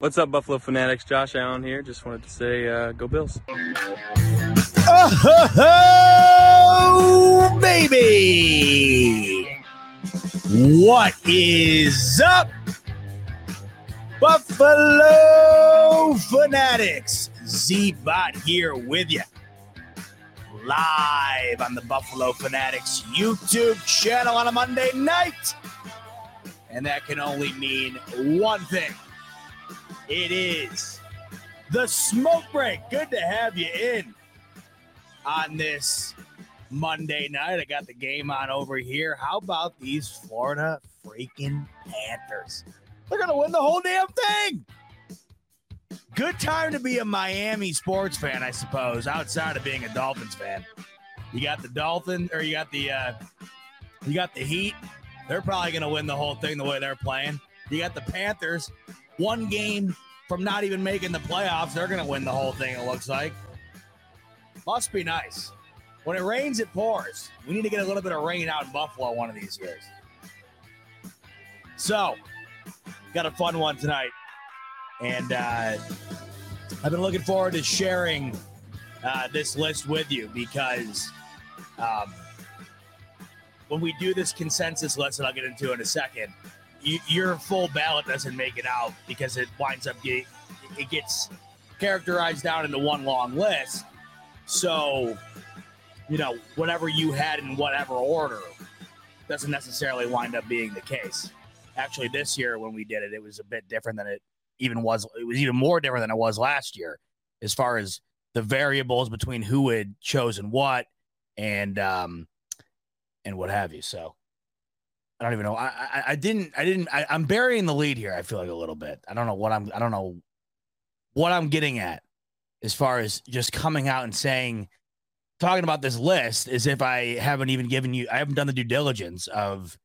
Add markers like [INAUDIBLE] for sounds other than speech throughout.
What's up, Buffalo Fanatics? Josh Allen here. Just wanted to say, uh, go Bills. Oh, baby. What is up, Buffalo Fanatics? Z Bot here with you. Live on the Buffalo Fanatics YouTube channel on a Monday night. And that can only mean one thing it is the smoke break. Good to have you in on this Monday night. I got the game on over here. How about these Florida freaking Panthers? They're going to win the whole damn thing. Good time to be a Miami sports fan, I suppose, outside of being a Dolphins fan. You got the Dolphins, or you got the uh, you got the Heat. They're probably going to win the whole thing the way they're playing. You got the Panthers, one game from not even making the playoffs. They're going to win the whole thing, it looks like. Must be nice. When it rains, it pours. We need to get a little bit of rain out in Buffalo one of these years. So, got a fun one tonight. And uh, I've been looking forward to sharing uh, this list with you because um, when we do this consensus list that I'll get into in a second, you, your full ballot doesn't make it out because it winds up getting it gets characterized down into one long list. So, you know, whatever you had in whatever order doesn't necessarily wind up being the case. Actually, this year when we did it, it was a bit different than it even was. It was even more different than it was last year, as far as the variables between who had chosen what and um and what have you. So I don't even know. I I, I didn't I didn't I, I'm burying the lead here. I feel like a little bit. I don't know what I'm I don't know what I'm getting at as far as just coming out and saying talking about this list as if I haven't even given you I haven't done the due diligence of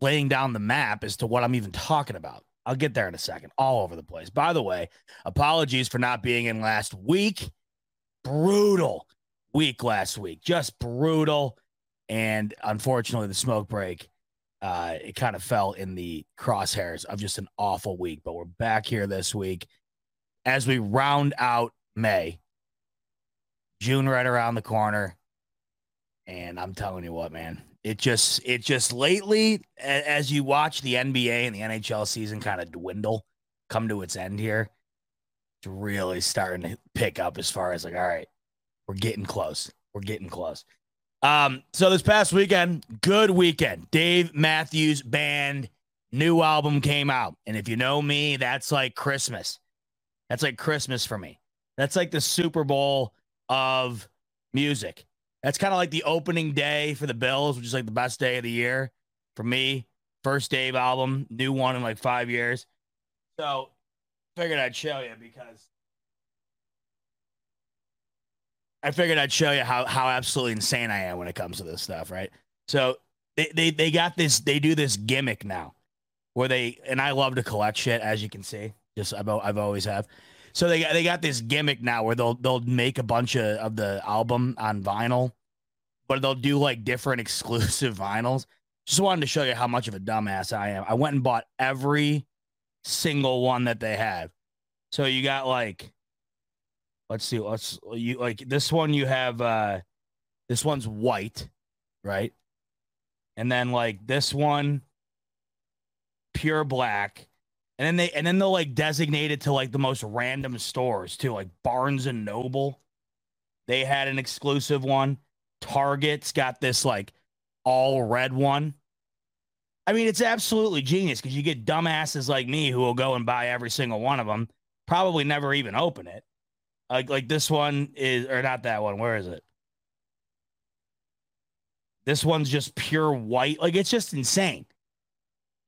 laying down the map as to what I'm even talking about. I'll get there in a second. All over the place. By the way, apologies for not being in last week. Brutal week last week. Just brutal. And unfortunately, the smoke break, uh, it kind of fell in the crosshairs of just an awful week. But we're back here this week as we round out May. June right around the corner. And I'm telling you what, man, it just it just lately as you watch the NBA and the NHL season kind of dwindle, come to its end here, it's really starting to pick up as far as like, all right, we're getting close. We're getting close. Um, so this past weekend, good weekend. Dave Matthews Band new album came out. And if you know me, that's like Christmas. That's like Christmas for me. That's like the Super Bowl of music. That's kind of like the opening day for the Bills, which is like the best day of the year for me. First Dave album, new one in like five years. So figured I'd show you because I figured I'd show you how how absolutely insane I am when it comes to this stuff, right? So they they they got this they do this gimmick now where they and I love to collect shit as you can see. Just I've I've always have. So they got they got this gimmick now where they'll they'll make a bunch of, of the album on vinyl, but they'll do like different [LAUGHS] exclusive vinyls. Just wanted to show you how much of a dumbass I am. I went and bought every single one that they have. So you got like let's see, let's you like this one you have uh this one's white, right? And then like this one pure black and then they and then they'll like designate it to like the most random stores too, like Barnes and Noble. They had an exclusive one. Target's got this like all red one. I mean, it's absolutely genius because you get dumbasses like me who will go and buy every single one of them, probably never even open it. Like like this one is or not that one. Where is it? This one's just pure white. Like it's just insane.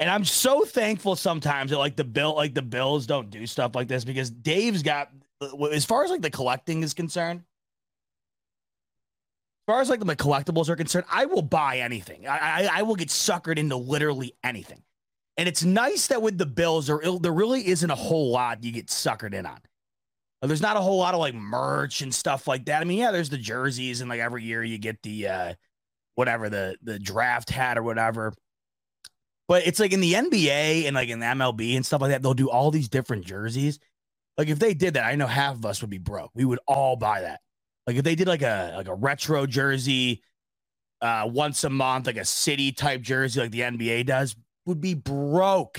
And I'm so thankful sometimes that like the bill, like the Bills don't do stuff like this because Dave's got, uh, as far as like the collecting is concerned, as far as like the collectibles are concerned, I will buy anything. I, I, I will get suckered into literally anything. And it's nice that with the Bills, there, there really isn't a whole lot you get suckered in on. There's not a whole lot of like merch and stuff like that. I mean, yeah, there's the jerseys and like every year you get the uh whatever the the draft hat or whatever. But it's like in the NBA and like in the MLB and stuff like that, they'll do all these different jerseys. Like if they did that, I know half of us would be broke. We would all buy that. Like if they did like a like a retro jersey uh once a month, like a city type jersey like the NBA does, would be broke.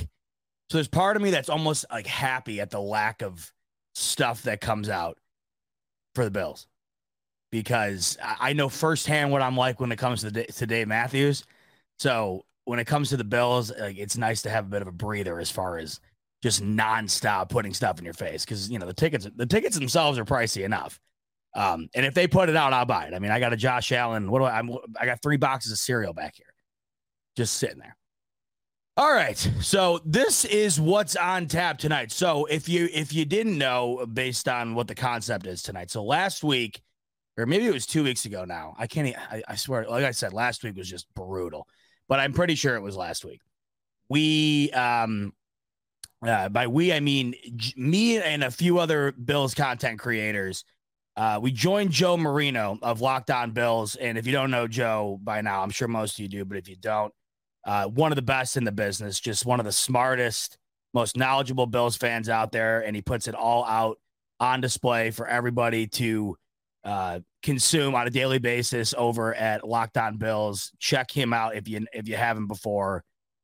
So there's part of me that's almost like happy at the lack of stuff that comes out for the Bills because I know firsthand what I'm like when it comes to, to Dave Matthews. So when it comes to the Bills, like, it's nice to have a bit of a breather as far as just nonstop putting stuff in your face because you know the tickets the tickets themselves are pricey enough. Um, and if they put it out, I'll buy it. I mean, I got a Josh Allen. What do I? I'm, I got three boxes of cereal back here, just sitting there. All right. So this is what's on tap tonight. So if you if you didn't know based on what the concept is tonight. So last week or maybe it was 2 weeks ago now. I can't I, I swear like I said last week was just brutal. But I'm pretty sure it was last week. We um uh, by we I mean me and a few other Bills content creators uh, we joined Joe Marino of Locked On Bills. And if you don't know Joe by now, I'm sure most of you do, but if you don't, uh, one of the best in the business, just one of the smartest, most knowledgeable Bills fans out there, and he puts it all out on display for everybody to uh, consume on a daily basis over at Locked On Bills. Check him out if you if you haven't before.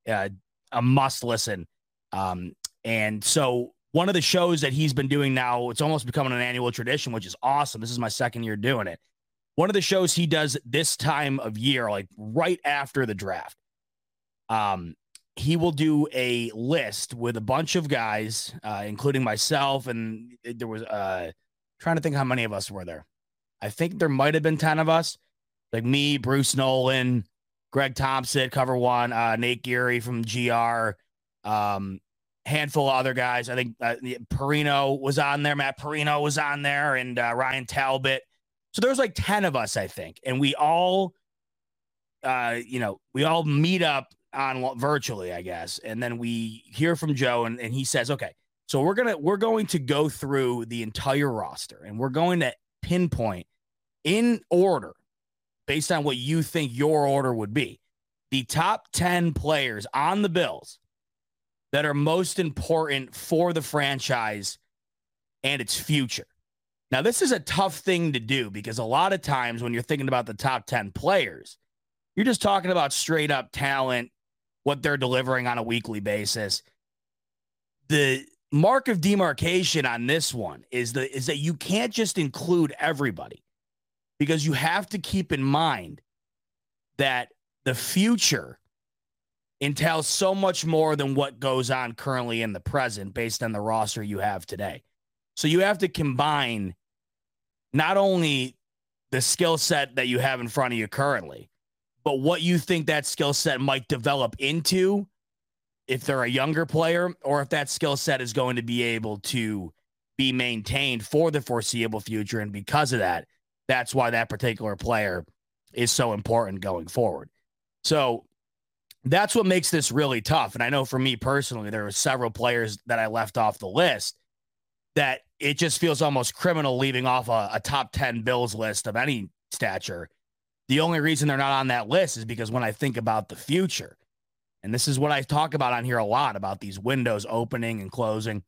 Uh, a must listen. Um, and so one of the shows that he's been doing now, it's almost becoming an annual tradition, which is awesome. This is my second year doing it. One of the shows he does this time of year, like right after the draft, um, he will do a list with a bunch of guys, uh, including myself, and there was uh, trying to think how many of us were there. I think there might have been ten of us, like me, Bruce Nolan, Greg Thompson, Cover One, uh, Nate Geary from GR, um, handful of other guys. I think uh, Parrino was on there, Matt Parrino was on there, and uh, Ryan Talbot. So there's like ten of us, I think, and we all, uh, you know, we all meet up on virtually, I guess. And then we hear from Joe and, and he says, okay, so we're gonna we're going to go through the entire roster and we're going to pinpoint in order based on what you think your order would be the top 10 players on the Bills that are most important for the franchise and its future. Now, this is a tough thing to do because a lot of times when you're thinking about the top 10 players, you're just talking about straight up talent, what they're delivering on a weekly basis. The mark of demarcation on this one is the is that you can't just include everybody because you have to keep in mind that the future entails so much more than what goes on currently in the present based on the roster you have today. So you have to combine not only the skill set that you have in front of you currently, but what you think that skill set might develop into if they're a younger player or if that skill set is going to be able to be maintained for the foreseeable future. And because of that, that's why that particular player is so important going forward. So that's what makes this really tough. And I know for me personally, there were several players that I left off the list that it just feels almost criminal leaving off a, a top 10 Bills list of any stature the only reason they're not on that list is because when I think about the future, and this is what I talk about on here a lot about these windows opening and closing.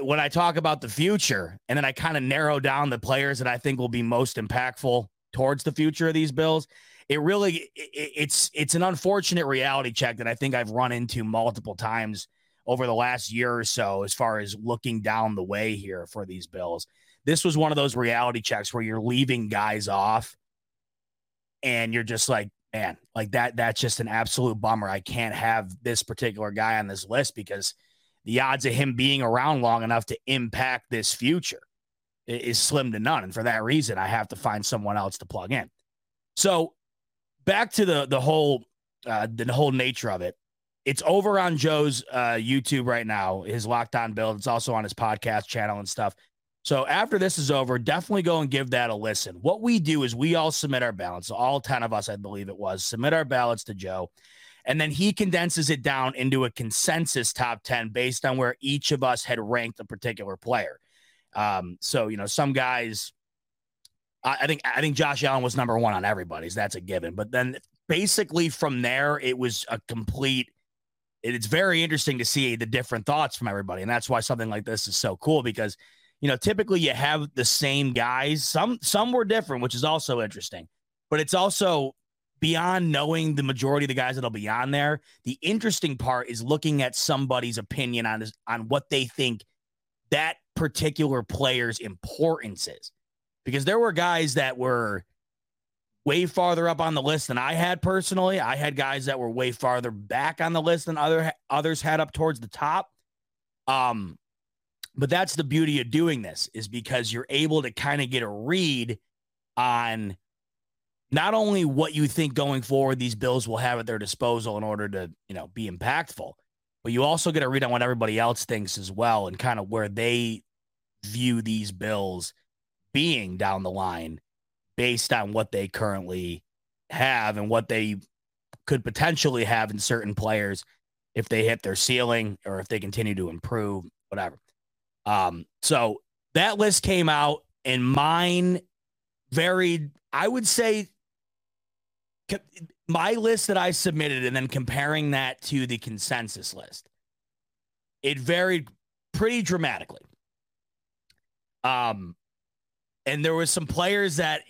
When I talk about the future, and then I kind of narrow down the players that I think will be most impactful towards the future of these Bills, it really it, it's it's an unfortunate reality check that I think I've run into multiple times over the last year or so as far as looking down the way here for these Bills. This was one of those reality checks where you're leaving guys off and you're just like, man, like that, that's just an absolute bummer. I can't have this particular guy on this list because the odds of him being around long enough to impact this future is slim to none. And for that reason, I have to find someone else to plug in. So back to the the whole uh, the whole nature of it. it's over on Joe's uh, YouTube right now, his Locked On Bills. It's also on his podcast channel and stuff. So after this is over, definitely go and give that a listen. What we do is we all submit our ballots. All 10 of us, I believe it was, submit our ballots to Joe. And then he condenses it down into a consensus top 10 based on where each of us had ranked a particular player. Um, so, you know, some guys, I, I think, I think Josh Allen was number one on everybody's. That's a given. But then basically from there, it was a complete, it's very interesting to see the different thoughts from everybody. And that's why something like this is so cool because, you know, typically you have the same guys. Some, some were different, which is also interesting, but it's also beyond knowing the majority of the guys that'll be on there, the interesting part is looking at somebody's opinion on this, on what they think that particular player's importance is. Because there were guys that were way farther up on the list than I had personally. I had guys that were way farther back on the list than other others had up towards the top. Um, but that's the beauty of doing this is because you're able to kind of get a read on not only what you think going forward these bills will have at their disposal in order to, you know, be impactful, but you also get a read on what everybody else thinks as well and kind of where they view these bills being down the line based on what they currently have and what they could potentially have in certain players if they hit their ceiling or if they continue to improve, whatever. Um, so that list came out and mine varied, I would say my list that I submitted and then comparing that to the consensus list, it varied pretty dramatically. Um, and there was some players that,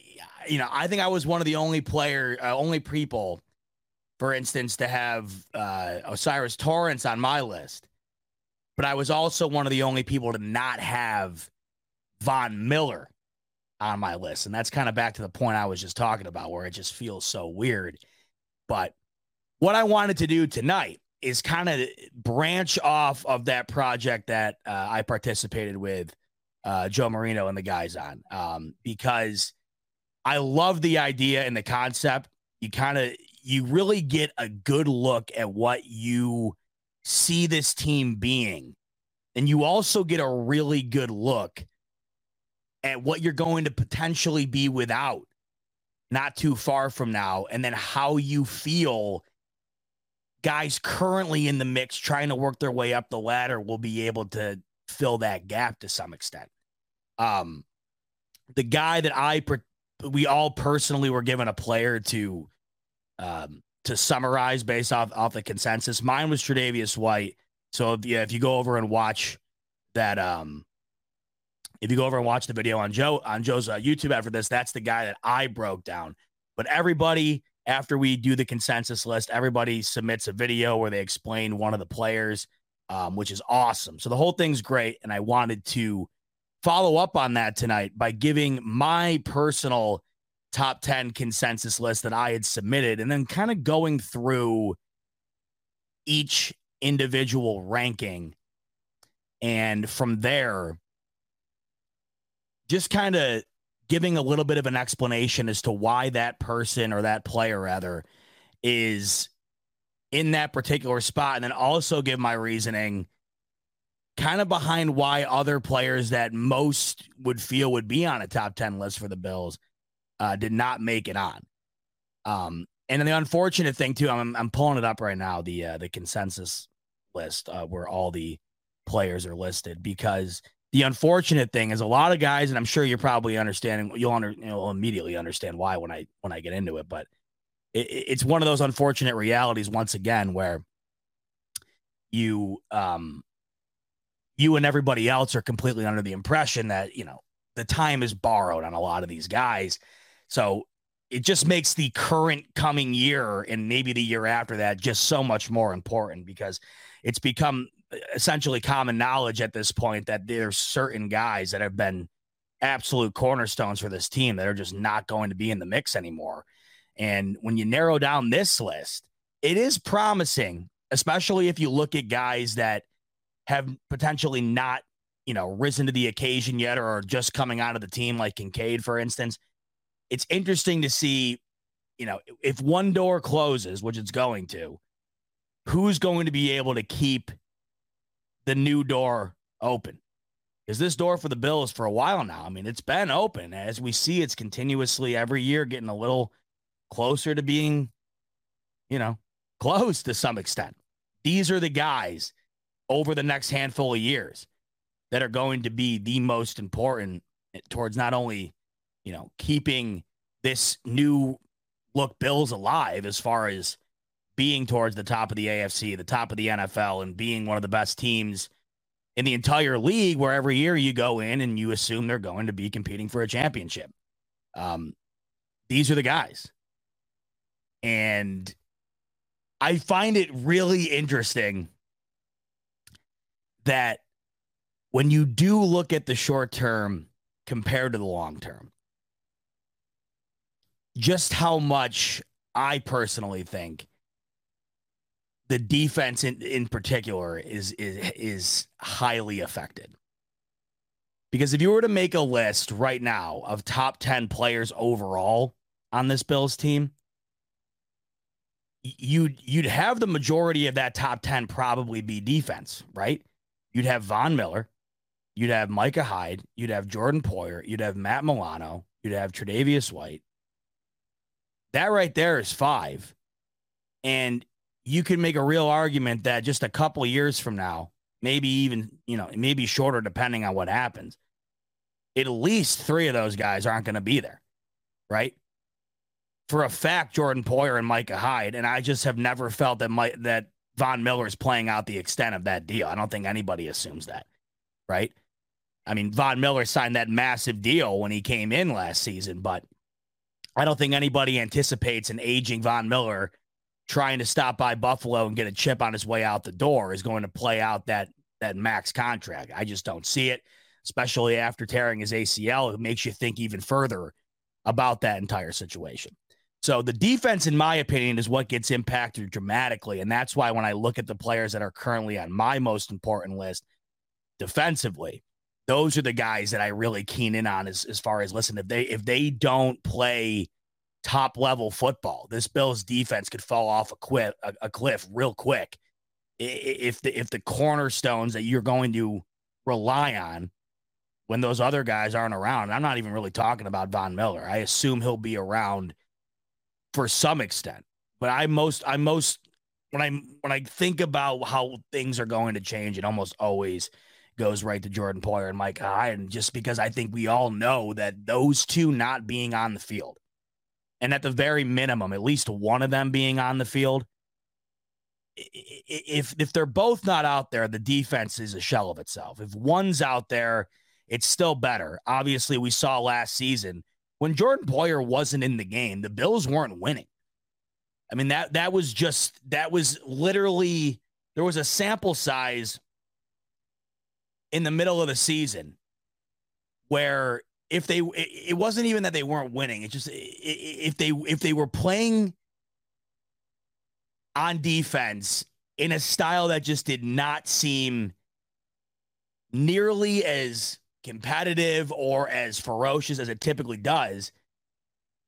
you know, I think I was one of the only player, uh, only people, for instance, to have uh, O'Cyrus Torrence on my list. But I was also one of the only people to not have Von Miller on my list. And that's kind of back to the point I was just talking about where it just feels so weird. But what I wanted to do tonight is kind of branch off of that project that uh, I participated with uh, Joe Marino and the guys on um, because I love the idea and the concept. You kind of you really get a good look at what you see this team being, and you also get a really good look at what you're going to potentially be without not too far from now, and then how you feel guys currently in the mix trying to work their way up the ladder will be able to fill that gap to some extent. Um, the guy that I we all personally were given a player to um to summarize based off off the consensus. Mine was Tre'Davious White. So yeah, if you go over and watch that um if you go over and watch the video on Joe on Joe's uh, YouTube after this, that's the guy that I broke down. But everybody, after we do the consensus list, everybody submits a video where they explain one of the players, um, which is awesome. So the whole thing's great, and I wanted to follow up on that tonight by giving my personal top 10 consensus list that I had submitted and then kind of going through each individual ranking. And from there, just kind of giving a little bit of an explanation as to why that person or that player rather is in that particular spot and then also give my reasoning kind of behind why other players that most would feel would be on a top 10 list for the bills uh, did not make it on um, and the unfortunate thing too i'm, I'm pulling it up right now the uh, the consensus list uh, where all the players are listed because the unfortunate thing is a lot of guys, and I'm sure you're probably understanding. You'll under, you'll immediately understand why when I when I get into it. But it, it's one of those unfortunate realities once again where you um you and everybody else are completely under the impression that you know the time is borrowed on a lot of these guys. So it just makes the current coming year and maybe the year after that just so much more important because it's become uh, essentially common knowledge at this point that there's certain guys that have been absolute cornerstones for this team that are just not going to be in the mix anymore. And when you narrow down this list, it is promising, especially if you look at guys that have potentially not, you know, risen to the occasion yet or are just coming out of the team, like Kincaid, for instance. It's interesting to see, you know, if one door closes, which it's going to, who's going to be able to keep the new door open? Is this door for the Bills for a while now? I mean, it's been open. As we see, it's continuously every year getting a little closer to being, you know, close to some extent. These are the guys over the next handful of years that are going to be the most important towards not only, you know, keeping this new look Bills alive as far as being towards the top of the AFC, the top of the NFL, and being one of the best teams in the entire league, where every year you go in and you assume they're going to be competing for a championship. Um, these are the guys. And I find it really interesting that when you do look at the short term compared to the long term, just how much I personally think the defense in, in particular is, is is highly affected. Because if you were to make a list right now of top 10 players overall on this Bills team, you'd you'd have the majority of that top 10 probably be defense, right? You'd have Von Miller, you'd have Micah Hyde, you'd have Jordan Poyer, you'd have Matt Milano, you'd have Tre'Davious White. That right there is five. And you can make a real argument that just a couple years from now, maybe even, you know, maybe shorter depending on what happens, at least three of those guys aren't going to be there. Right for a fact Jordan Poyer and Micah Hyde, and I just have never felt that my, that Von Miller is playing out the extent of that deal. I don't think anybody assumes that, right? I mean, Von Miller signed that massive deal when he came in last season, but I don't think anybody anticipates an aging Von Miller trying to stop by Buffalo and get a chip on his way out the door is going to play out that that max contract. I just don't see it, especially after tearing his ACL. It makes you think even further about that entire situation. So the defense, in my opinion, is what gets impacted dramatically. And that's why when I look at the players that are currently on my most important list defensively, those are the guys that I really keen in on as, as far as listen, if they if they don't play top level football, this Bills defense could fall off a cliff a, a cliff real quick. If the if the cornerstones that you're going to rely on when those other guys aren't around, I'm not even really talking about Von Miller. I assume he'll be around for some extent. But I most I most when I when I think about how things are going to change, it almost always goes right to Jordan Poyer and Micah Hyde, just because I think we all know that those two not being on the field, and at the very minimum, at least one of them being on the field, if if they're both not out there, the defense is a shell of itself. If one's out there, it's still better. Obviously, we saw last season when Jordan Poyer wasn't in the game, the Bills weren't winning. I mean that that was just that was literally there was a sample size in the middle of the season where if they it wasn't even that they weren't winning it just if they if they were playing on defense in a style that just did not seem nearly as competitive or as ferocious as it typically does,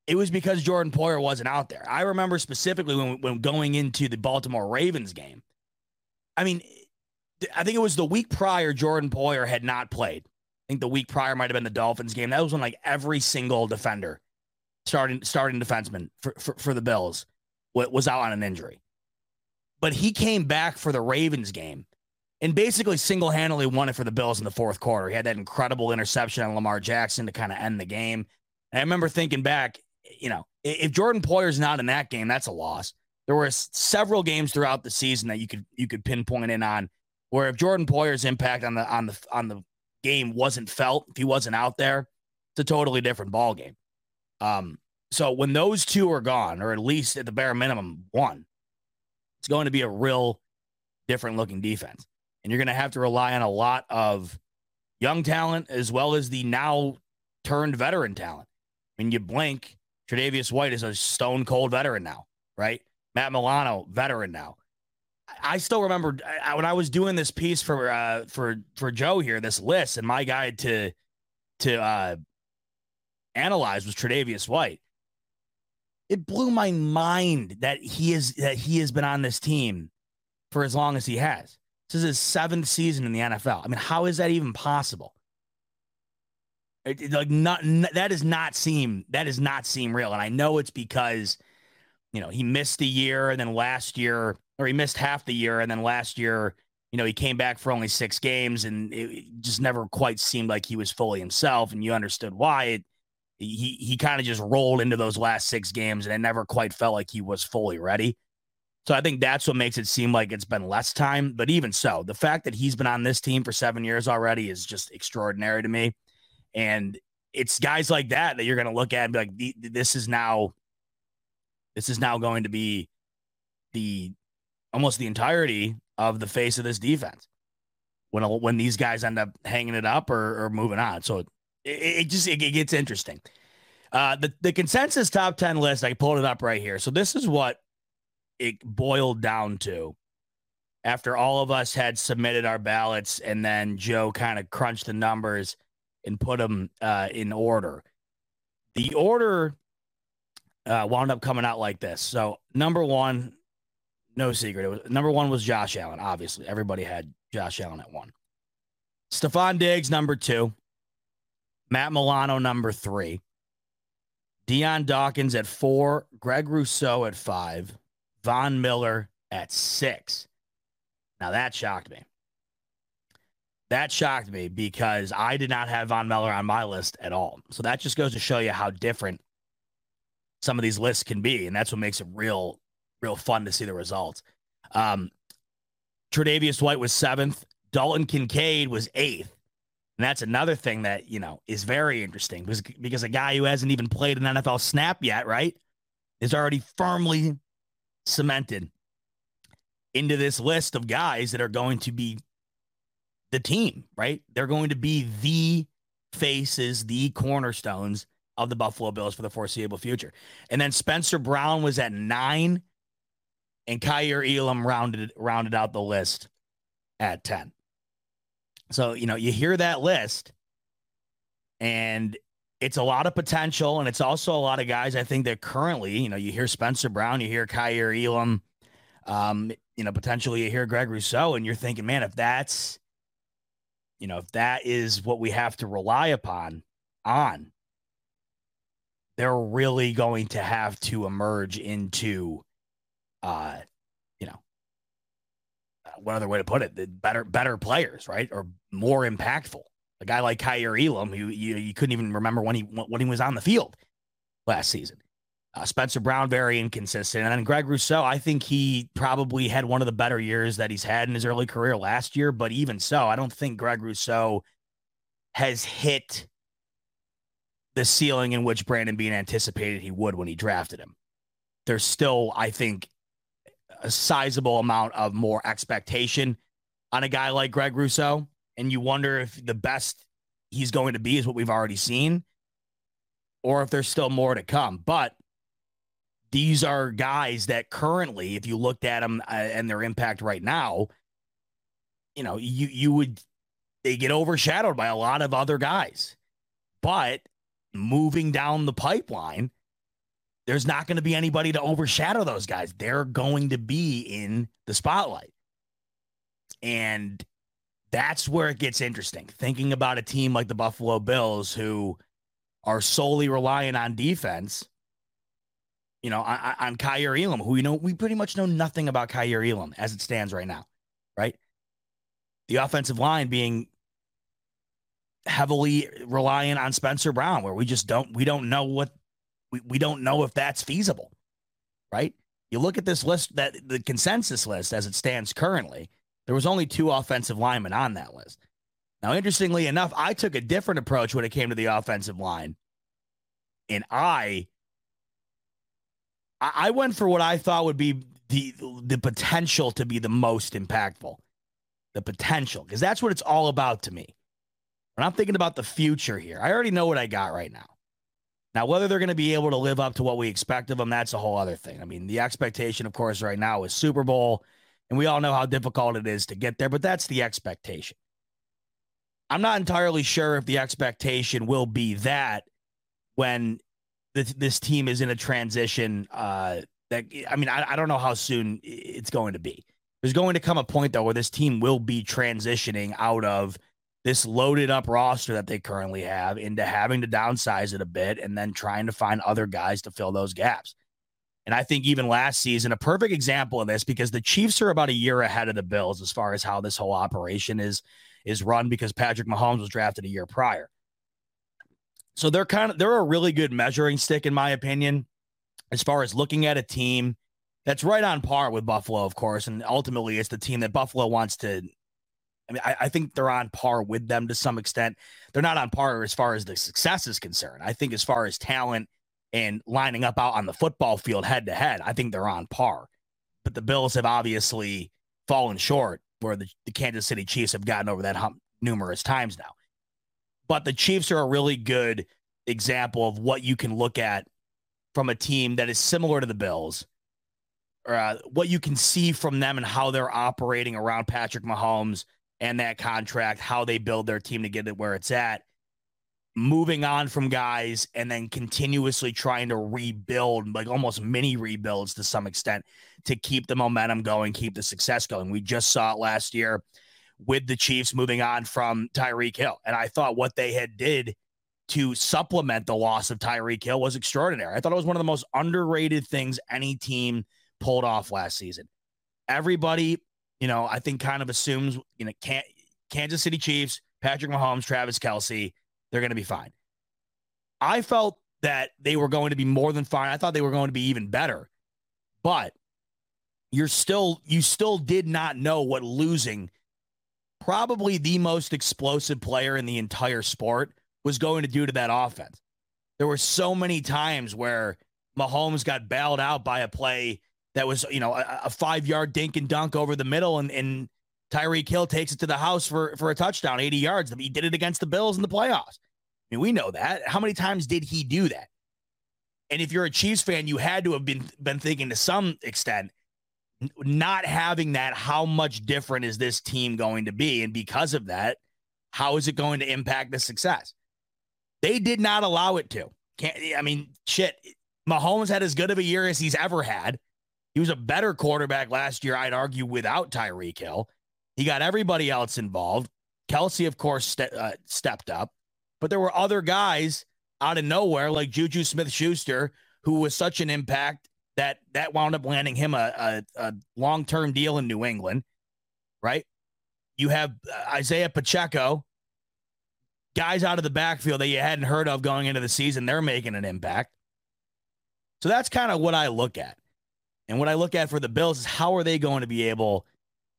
it was because Jordan Poyer wasn't out there. I remember specifically when, when going into the Baltimore Ravens game. I mean, I think it was the week prior Jordan Poyer had not played. I think the week prior might have been the Dolphins game. That was when like every single defender, starting starting defenseman for, for, for the Bills, was out on an injury. But he came back for the Ravens game and basically single handedly won it for the Bills in the fourth quarter. He had that incredible interception on Lamar Jackson to kind of end the game. And I remember thinking back, you know, if Jordan Poyer's not in that game, that's a loss. There were several games throughout the season that you could you could pinpoint in on where if Jordan Poyer's impact on the on the on the game wasn't felt, if he wasn't out there, it's a totally different ball game. Um, so when those two are gone, or at least at the bare minimum one, it's going to be a real different looking defense and you're going to have to rely on a lot of young talent as well as the now turned veteran talent. When you blink, Tre'Davious White is a stone cold veteran now, right? Matt Milano, veteran now. I still remember when I was doing this piece for uh, for for Joe here, this list, and my guide to to uh, analyze was Tre'Davious White. It blew my mind that he is that he has been on this team for as long as he has. This is his seventh season in the NFL. I mean, how is that even possible? It, it, like not, that does not seem that does not seem real. And I know it's because you know he missed a year and then last year or he missed half the year and then last year you know he came back for only six games and it just never quite seemed like he was fully himself and you understood why it he he kind of just rolled into those last six games and it never quite felt like he was fully ready so I think that's what makes it seem like it's been less time. But even so, the fact that he's been on this team for seven years already is just extraordinary to me. And it's guys like that that you're going to look at and be like, this is now, this is now going to be the almost the entirety of the face of this defense when when these guys end up hanging it up or, or moving on. So it, it just it, gets interesting. Uh, the the consensus top ten list, I pulled it up right here. So this is what it boiled down to after all of us had submitted our ballots and then Joe kind of crunched the numbers and put them uh, in order. The order uh, wound up coming out like this. So number one, no secret. It was number one was Josh Allen. Obviously, everybody had Josh Allen at one. Stefon Diggs number two. Matt Milano number three. Dion Dawkins at four. Greg Rousseau at five. Von Miller at six. Now that shocked me. That shocked me because I did not have Von Miller on my list at all. So that just goes to show you how different some of these lists can be. And that's what makes it real, real fun to see the results. Um, Tre'Davious White was seventh. Dalton Kincaid was eighth. And that's another thing that, you know, is very interesting because, because a guy who hasn't even played an NFL snap yet, right, is already firmly cemented into this list of guys that are going to be the team, right? They're going to be the faces, the cornerstones of the Buffalo Bills for the foreseeable future. And then Spencer Brown was at nine, and Kaiir Elam rounded rounded out the list at 10. So, you know, you hear that list, and it's a lot of potential, and it's also a lot of guys. I think that currently, you know, you hear Spencer Brown, you hear Kaiir Elam, um, you know, potentially you hear Greg Rousseau, and you're thinking, man, if that's, you know, if that is what we have to rely upon on, they're really going to have to emerge into, uh, you know, uh, what other way to put it? The better, better players, right, or more impactful a guy like Kaiir Elam, who you, you couldn't even remember when he when he was on the field last season. Uh, Spencer Brown, very inconsistent. And then Greg Rousseau, I think he probably had one of the better years that he's had in his early career last year. But even so, I don't think Greg Rousseau has hit the ceiling in which Brandon Beane anticipated he would when he drafted him. There's still, I think, a sizable amount of more expectation on a guy like Greg Rousseau and you wonder if the best he's going to be is what we've already seen or if there's still more to come. But these are guys that currently, if you looked at them uh, and their impact right now, you know, you you would they get overshadowed by a lot of other guys. But moving down the pipeline, there's not going to be anybody to overshadow those guys. They're going to be in the spotlight. And that's where it gets interesting. Thinking about a team like the Buffalo Bills who are solely relying on defense, you know, on, on Kaiir Elam, who you know we pretty much know nothing about Kaiir Elam as it stands right now, right? The offensive line being heavily relying on Spencer Brown, where we just don't we don't know what we, we don't know if that's feasible, right? You look at this list that the consensus list as it stands currently there was only two offensive linemen on that list. Now, interestingly enough, I took a different approach when it came to the offensive line. And I I went for what I thought would be the the potential to be the most impactful. The potential, because that's what it's all about to me. When I'm thinking about the future here, I already know what I got right now. Now, whether they're going to be able to live up to what we expect of them, that's a whole other thing. I mean, the expectation, of course, right now is Super Bowl. And we all know how difficult it is to get there, but that's the expectation. I'm not entirely sure if the expectation will be that when this, this team is in a transition. Uh, that I mean, I, I don't know how soon it's going to be. There's going to come a point though where this team will be transitioning out of this loaded up roster that they currently have into having to downsize it a bit and then trying to find other guys to fill those gaps. And I think even last season, a perfect example of this because the Chiefs are about a year ahead of the Bills as far as how this whole operation is is run because Patrick Mahomes was drafted a year prior. So they're kind of they're a really good measuring stick in my opinion as far as looking at a team that's right on par with Buffalo, of course, and ultimately it's the team that Buffalo wants to I mean, I, I, think they're on par with them to some extent. They're not on par as far as the success is concerned. I think as far as talent and lining up out on the football field head to head, I think they're on par. But the Bills have obviously fallen short where the, the Kansas City Chiefs have gotten over that hump numerous times now. But the Chiefs are a really good example of what you can look at from a team that is similar to the Bills, or uh, what you can see from them and how they're operating around Patrick Mahomes and that contract, how they build their team to get it where it's at, moving on from guys and then continuously trying to rebuild, like almost mini rebuilds to some extent, to keep the momentum going, keep the success going. We just saw it last year with the Chiefs moving on from Tyreek Hill. And I thought what they had did to supplement the loss of Tyreek Hill was extraordinary. I thought it was one of the most underrated things any team pulled off last season. Everybody you know, I think kind of assumes, you know, Kansas City Chiefs, Patrick Mahomes, Travis Kelce, they're going to be fine. I felt that they were going to be more than fine. I thought they were going to be even better. But you're still, you still did not know what losing probably the most explosive player in the entire sport was going to do to that offense. There were so many times where Mahomes got bailed out by a play that was, you know, a, a five yard dink and dunk over the middle, and, and Tyreek Hill takes it to the house for, for a touchdown, 80 yards. He did it against the Bills in the playoffs. I mean, we know that. How many times did he do that? And if you're a Chiefs fan, you had to have been been thinking to some extent, not having that, how much different is this team going to be? And because of that, how is it going to impact the success? They did not allow it to. Can't I mean, shit. Mahomes had as good of a year as he's ever had. He was a better quarterback last year, I'd argue, without Tyreek Hill. He got everybody else involved. Kelce, of course, ste- uh, stepped up, but there were other guys out of nowhere, like Juju Smith Schuster, who was such an impact that that wound up landing him a, a, a long term deal in New England, right? You have uh, Isaiah Pacheco, guys out of the backfield that you hadn't heard of going into the season. They're making an impact. So that's kind of what I look at. And what I look at for the Bills is how are they going to be able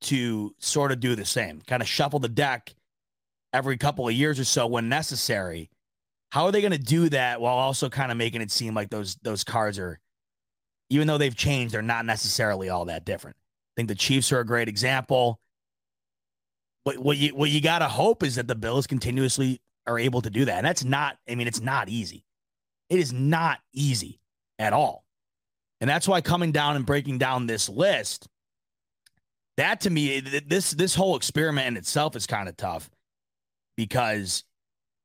to sort of do the same, kind of shuffle the deck every couple of years or so when necessary. How are they going to do that while also kind of making it seem like those those cards are, even though they've changed, they're not necessarily all that different. I think the Chiefs are a great example. What what you what you got to hope is that the Bills continuously are able to do that, and that's not. I mean, it's not easy. It is not easy at all. And that's why coming down and breaking down this list, that to me, this this whole experiment in itself is kind of tough because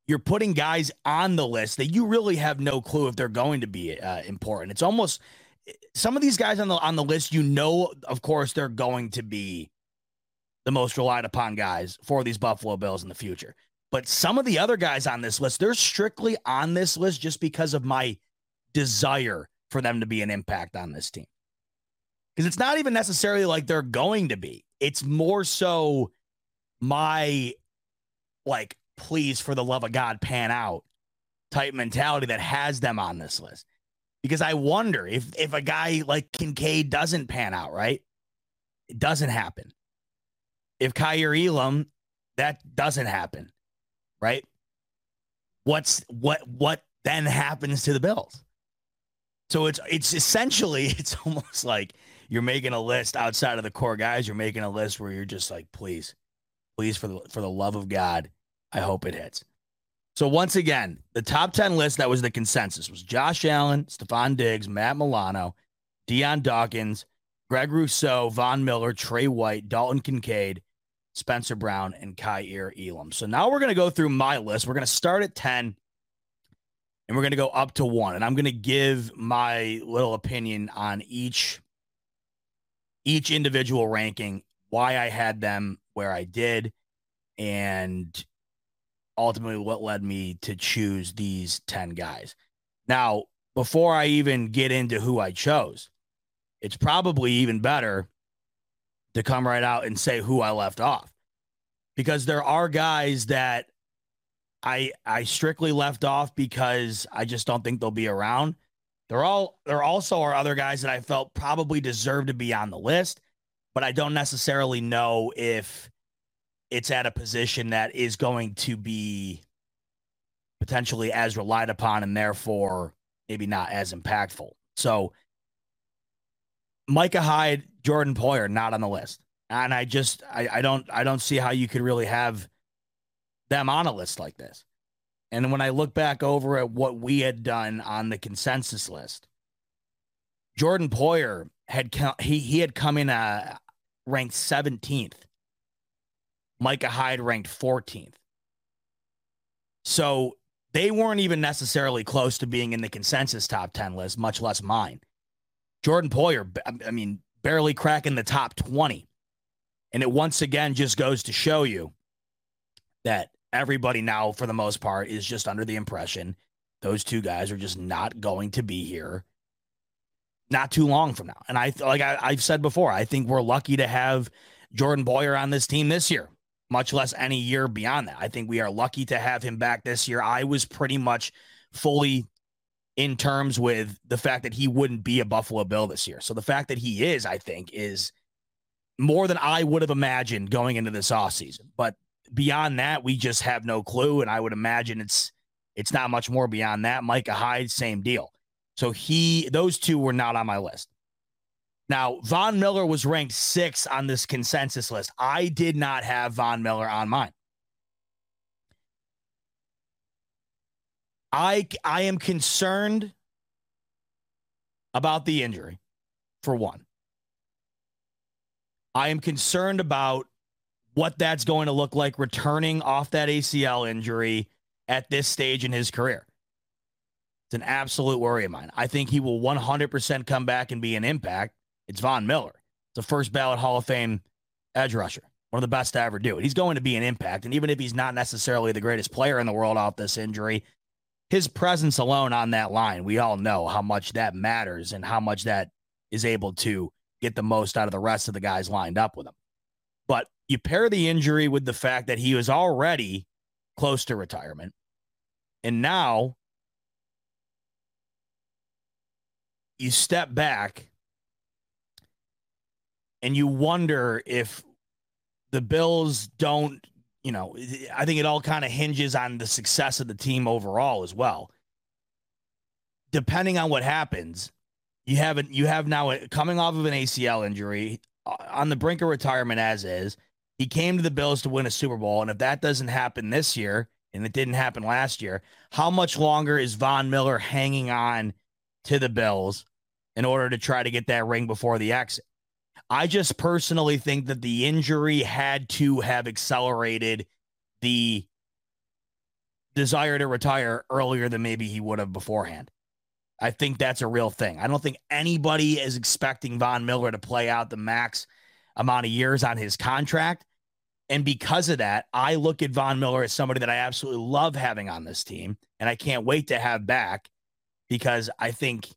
you're putting guys on the list that you really have no clue if they're going to be uh, important. It's almost some of these guys on the on the list, you know, of course, they're going to be the most relied upon guys for these Buffalo Bills in the future. But some of the other guys on this list, they're strictly on this list just because of my desire for them to be an impact on this team. Because it's not even necessarily like they're going to be. It's more so my like, please, for the love of God, pan out type mentality that has them on this list. Because I wonder if if a guy like Kincaid doesn't pan out, right? It doesn't happen. If Kaiir Elam, that doesn't happen, right? What's what what then happens to the Bills? So it's it's essentially [LAUGHS] it's almost like you're making a list outside of the core guys. You're making a list where you're just like, please, please, for the for the love of God, I hope it hits. So once again, the top ten list that was the consensus was Josh Allen, Stefon Diggs, Matt Milano, Dion Dawkins, Greg Rousseau, Von Miller, Tre White, Dalton Kincaid, Spencer Brown, and Kaiir Elam. So now we're gonna go through my list. We're gonna start at ten and we're going to go up to one. And I'm going to give my little opinion on each each individual ranking, why I had them where I did, and ultimately what led me to choose these 10 guys. Now, before I even get into who I chose, it's probably even better to come right out and say who I left off because there are guys that I I strictly left off because I just don't think they'll be around. There all there also are other guys that I felt probably deserve to be on the list, but I don't necessarily know if it's at a position that is going to be potentially as relied upon and therefore maybe not as impactful. So Micah Hyde, Jordan Poyer, not on the list. And I just I, I don't I don't see how you could really have them on a list like this. And when I look back over at what we had done on the consensus list, Jordan Poyer had he he had come in uh, ranked 17th. Micah Hyde ranked 14th. So they weren't even necessarily close to being in the consensus top 10 list, much less mine. Jordan Poyer, I mean, barely cracking the top 20. And it once again just goes to show you that everybody now, for the most part, is just under the impression those two guys are just not going to be here not too long from now. And I like I, I've said before, I think we're lucky to have Jordan Poyer on this team this year, much less any year beyond that. I think we are lucky to have him back this year. I was pretty much fully in terms with the fact that he wouldn't be a Buffalo Bill this year. So the fact that he is, I think, is more than I would have imagined going into this offseason. But beyond that, we just have no clue. And I would imagine it's it's not much more beyond that. Micah Hyde, same deal. So he those two were not on my list. Now, Von Miller was ranked six on this consensus list. I did not have Von Miller on mine. I I am concerned about the injury, for one. I am concerned about what that's going to look like returning off that ACL injury at this stage in his career. It's an absolute worry of mine. I think he will 100% come back and be an impact. It's Von Miller. It's a first ballot Hall of Fame edge rusher, one of the best to ever do it. He's going to be an impact. And even if he's not necessarily the greatest player in the world off this injury, his presence alone on that line, we all know how much that matters and how much that is able to get the most out of the rest of the guys lined up with him. But you pair the injury with the fact that he was already close to retirement. And now you step back and you wonder if the Bills don't, you know, I think it all kind of hinges on the success of the team overall as well. Depending on what happens, you have it. You have now coming off of an ACL injury uh, on the brink of retirement as is. He came to the Bills to win a Super Bowl, and if that doesn't happen this year, and it didn't happen last year, how much longer is Von Miller hanging on to the Bills in order to try to get that ring before the exit? I just personally think that the injury had to have accelerated the desire to retire earlier than maybe he would have beforehand. I think that's a real thing. I don't think anybody is expecting Von Miller to play out the max amount of years on his contract. And because of that, I look at Von Miller as somebody that I absolutely love having on this team. And I can't wait to have back because I think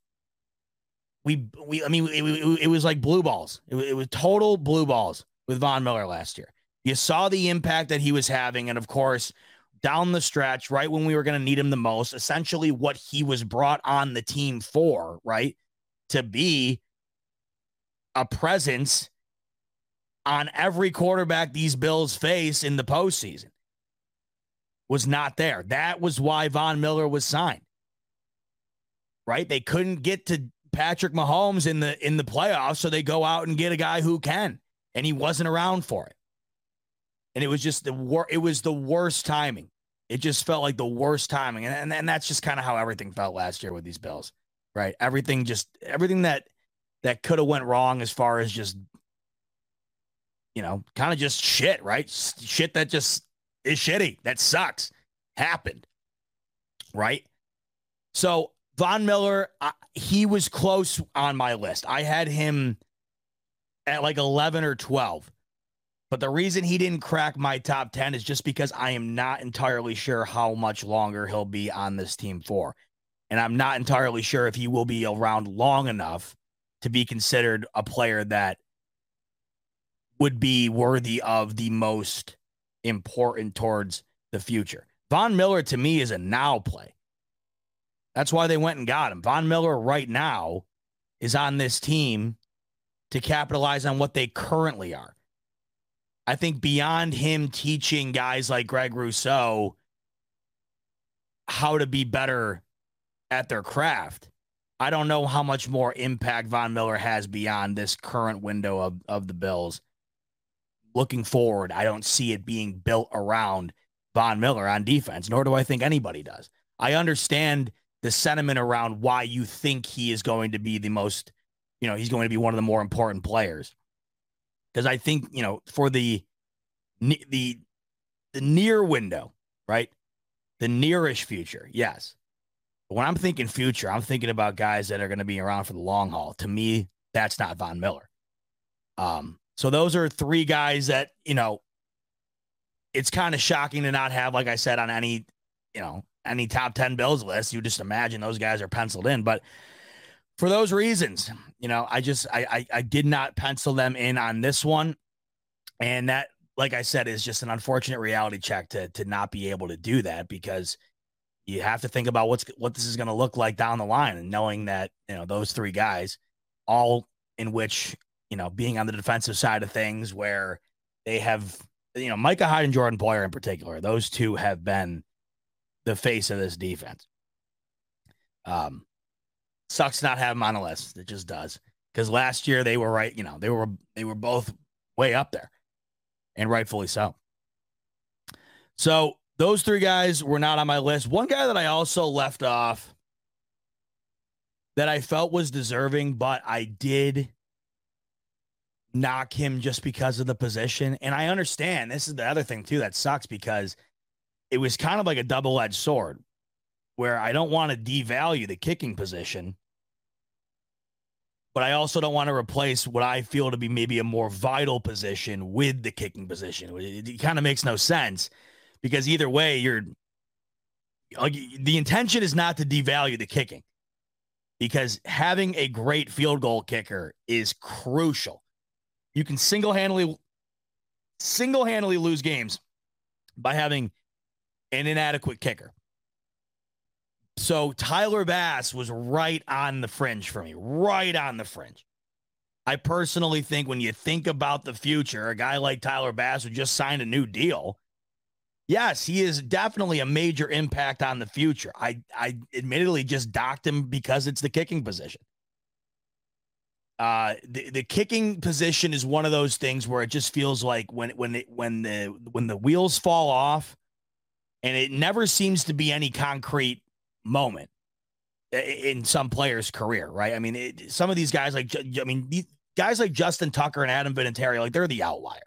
we, we I mean, it, it, was like blue balls. It, it was total blue balls with Von Miller last year. You saw the impact that he was having. And of course, down the stretch, right when we were going to need him the most, essentially what he was brought on the team for, right? To be a presence on every quarterback these Bills face in the postseason was not there. That was why Von Miller was signed. Right? They couldn't get to Patrick Mahomes in the in the playoffs, so they go out and get a guy who can, and he wasn't around for it. And it was just the wor- it was the worst timing. It just felt like the worst timing. And and, and that's just kind of how everything felt last year with these Bills. Right? Everything just everything that that could have went wrong as far as just you know, kind of just shit, right? Shit that just is shitty. That sucks. Happened. Right? So Von Miller, he was close on my list. I had him at like 11 or 12. But the reason he didn't crack my top 10 is just because I am not entirely sure how much longer he'll be on this team for. And I'm not entirely sure if he will be around long enough to be considered a player that would be worthy of the most important towards the future. Von Miller to me is a now play. That's why they went and got him. Von Miller right now is on this team to capitalize on what they currently are. I think beyond him teaching guys like Greg Rousseau how to be better at their craft, I don't know how much more impact Von Miller has beyond this current window of, of the Bills. Looking forward, I don't see it being built around Von Miller on defense, nor do I think anybody does. I understand the sentiment around why you think he is going to be the most, you know, he's going to be one of the more important players. Because I think, you know, for the the the near window, right? The nearish future, yes. But when I'm thinking future, I'm thinking about guys that are going to be around for the long haul. To me, that's not Von Miller. Um, so those are three guys that, you know, it's kind of shocking to not have, like I said, on any, you know, any top 10 Bills list. You just imagine those guys are penciled in. But for those reasons, you know, I just I, I, I did not pencil them in on this one. And that, like I said, is just an unfortunate reality check to to not be able to do that because you have to think about what's what this is going to look like down the line and knowing that, you know, those three guys, all in which, you know, being on the defensive side of things where they have you know, Micah Hyde and Jordan Poyer in particular, those two have been the face of this defense. Um, sucks not have them on the list. It just does. Because last year they were right, you know, they were they were both way up there, and rightfully so. So those three guys were not on my list. One guy that I also left off that I felt was deserving, but I did knock him just because of the position. And I understand this is the other thing too that sucks because it was kind of like a double edged sword where I don't want to devalue the kicking position, but I also don't want to replace what I feel to be maybe a more vital position with the kicking position. It, it kind of makes no sense because either way, you're the intention is not to devalue the kicking because having a great field goal kicker is crucial you can single-handedly single-handedly lose games by having an inadequate kicker. So Tyler Bass was right on the fringe for me, right on the fringe. I personally think when you think about the future, a guy like Tyler Bass who just signed a new deal, yes, he is definitely a major impact on the future. I I admittedly just docked him because it's the kicking position. Uh, the, the kicking position is one of those things where it just feels like when when it, when the when the wheels fall off, and it never seems to be any concrete moment in some players' career, right? I mean, it, some of these guys like I mean, guys like Justin Tucker and Adam Vinatieri, like they're the outlier.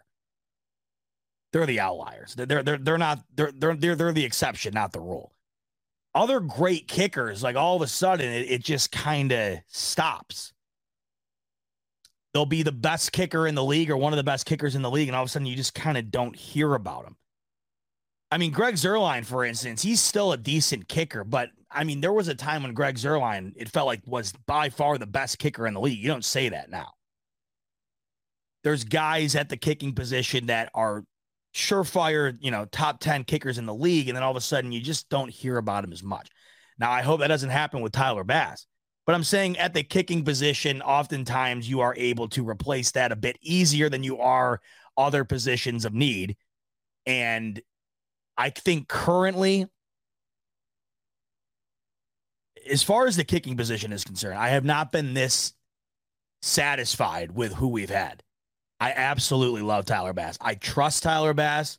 They're the outliers. They're they're they're not they're they're they're, they're the exception, not the rule. Other great kickers, like all of a sudden, it, it just kind of stops they'll be the best kicker in the league or one of the best kickers in the league, and all of a sudden you just kind of don't hear about him. I mean, Greg Zuerlein, for instance, he's still a decent kicker, but I mean, there was a time when Greg Zuerlein, it felt like was by far the best kicker in the league. You don't say that now. There's guys at the kicking position that are surefire, you know, top 10 kickers in the league, and then all of a sudden you just don't hear about him as much. Now, I hope that doesn't happen with Tyler Bass. But I'm saying at the kicking position, oftentimes you are able to replace that a bit easier than you are other positions of need. And I think currently, as far as the kicking position is concerned, I have not been this satisfied with who we've had. I absolutely love Tyler Bass. I trust Tyler Bass.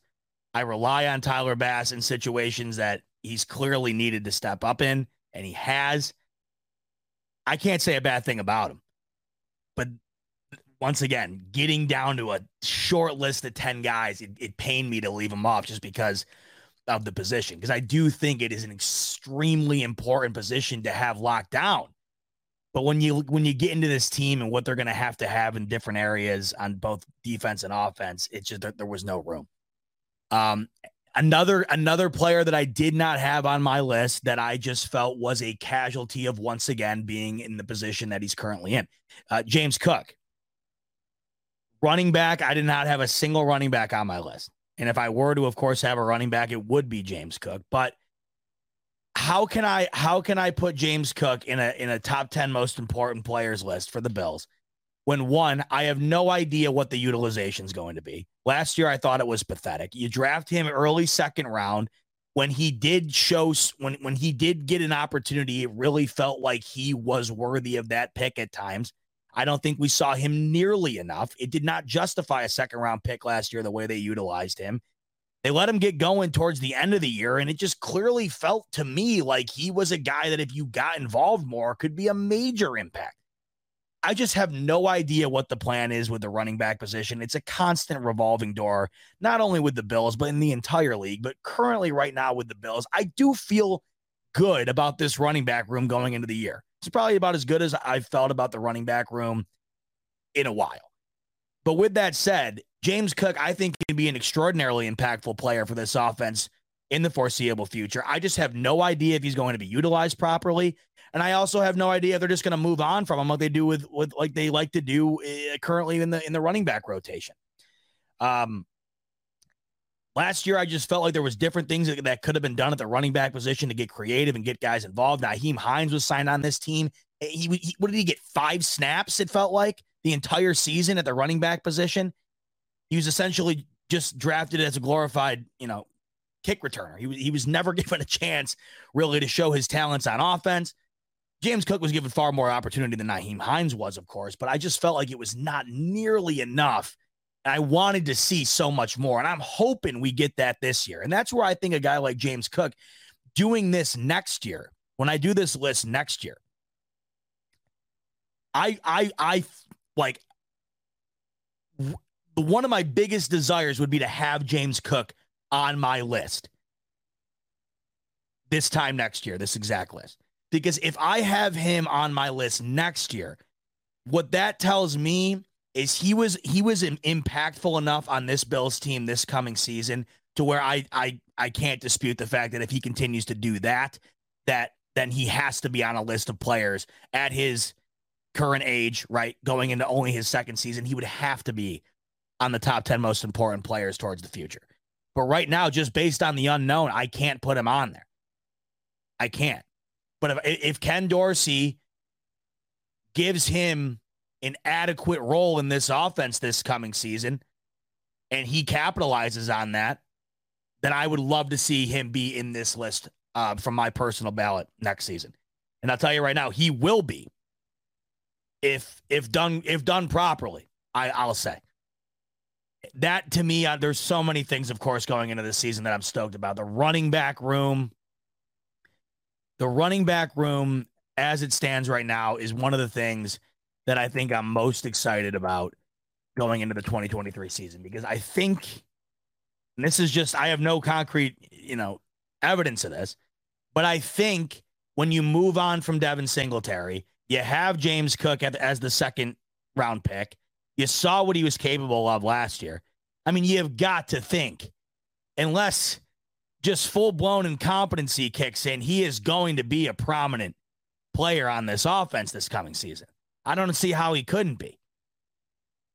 I rely on Tyler Bass in situations that he's clearly needed to step up in, and he has. I can't say a bad thing about him. But once again, getting down to a short list of 10 guys, it, it pained me to leave him off just because of the position. Because I do think it is an extremely important position to have locked down. But when you when you get into this team and what they're going to have to have in different areas on both defense and offense, it's just there, there was no room. Um, another another player that I did not have on my list that I just felt was a casualty of once again being in the position that he's currently in, uh, James Cook. Running back, I did not have a single running back on my list. And if I were to, of course, have a running back, it would be James Cook. But how can I how can I put James Cook in a in a top 10 most important players list for the Bills when one, I have no idea what the utilization is going to be. Last year I thought it was pathetic. You draft him early second round when he did show when when he did get an opportunity, it really felt like he was worthy of that pick at times. I don't think we saw him nearly enough. It did not justify a second round pick last year the way they utilized him. They let him get going towards the end of the year, and it just clearly felt to me like he was a guy that if you got involved more could be a major impact. I just have no idea what the plan is with the running back position. It's a constant revolving door, not only with the Bills, but in the entire league. But currently, right now, with the Bills, I do feel good about this running back room going into the year. It's probably about as good as I've felt about the running back room in a while. But with that said, James Cook, I think, can be an extraordinarily impactful player for this offense in the foreseeable future. I just have no idea if he's going to be utilized properly. And I also have no idea if they're just going to move on from him like they do with, with like they like to do uh, currently in the in the running back rotation. Um, last year I just felt like there was different things that, that could have been done at the running back position to get creative and get guys involved. Nyheim Hines was signed on this team. He, he what did he get? Five snaps. It felt like the entire season at the running back position. He was essentially just drafted as a glorified, you know, kick returner. He was he was never [LAUGHS] given a chance really to show his talents on offense. James Cook was given far more opportunity than Nyheim Hines was, of course, but I just felt like it was not nearly enough. And I wanted to see so much more, and I'm hoping we get that this year. And that's where I think a guy like James Cook doing this next year, when I do this list next year, I I I like one of my biggest desires would be to have James Cook on my list this time next year, this exact list. Because if I have him on my list next year, what that tells me is he was he was impactful enough on this Bills team this coming season to where I I I can't dispute the fact that if he continues to do that, that then he has to be on a list of players at his current age, right? Going into only his second season, he would have to be on the top 10 most important players towards the future. But right now, just based on the unknown, I can't put him on there. I can't. But if, if Ken Dorsey gives him an adequate role in this offense this coming season and he capitalizes on that, then I would love to see him be in this list uh, from my personal ballot next season. And I'll tell you right now, he will be if if done if done properly. I, I'll say that to me, uh, there's so many things, of course, going into the season that I'm stoked about. The running back room, the running back room as it stands right now is one of the things that I think I'm most excited about going into the 2023 season because I think, this is just, I have no concrete, you know, evidence of this, but I think when you move on from Devin Singletary, you have James Cook as the second round pick. You saw what he was capable of last year. I mean, you've got to think, unless just full blown incompetency kicks in, he is going to be a prominent player on this offense this coming season. I don't see how he couldn't be.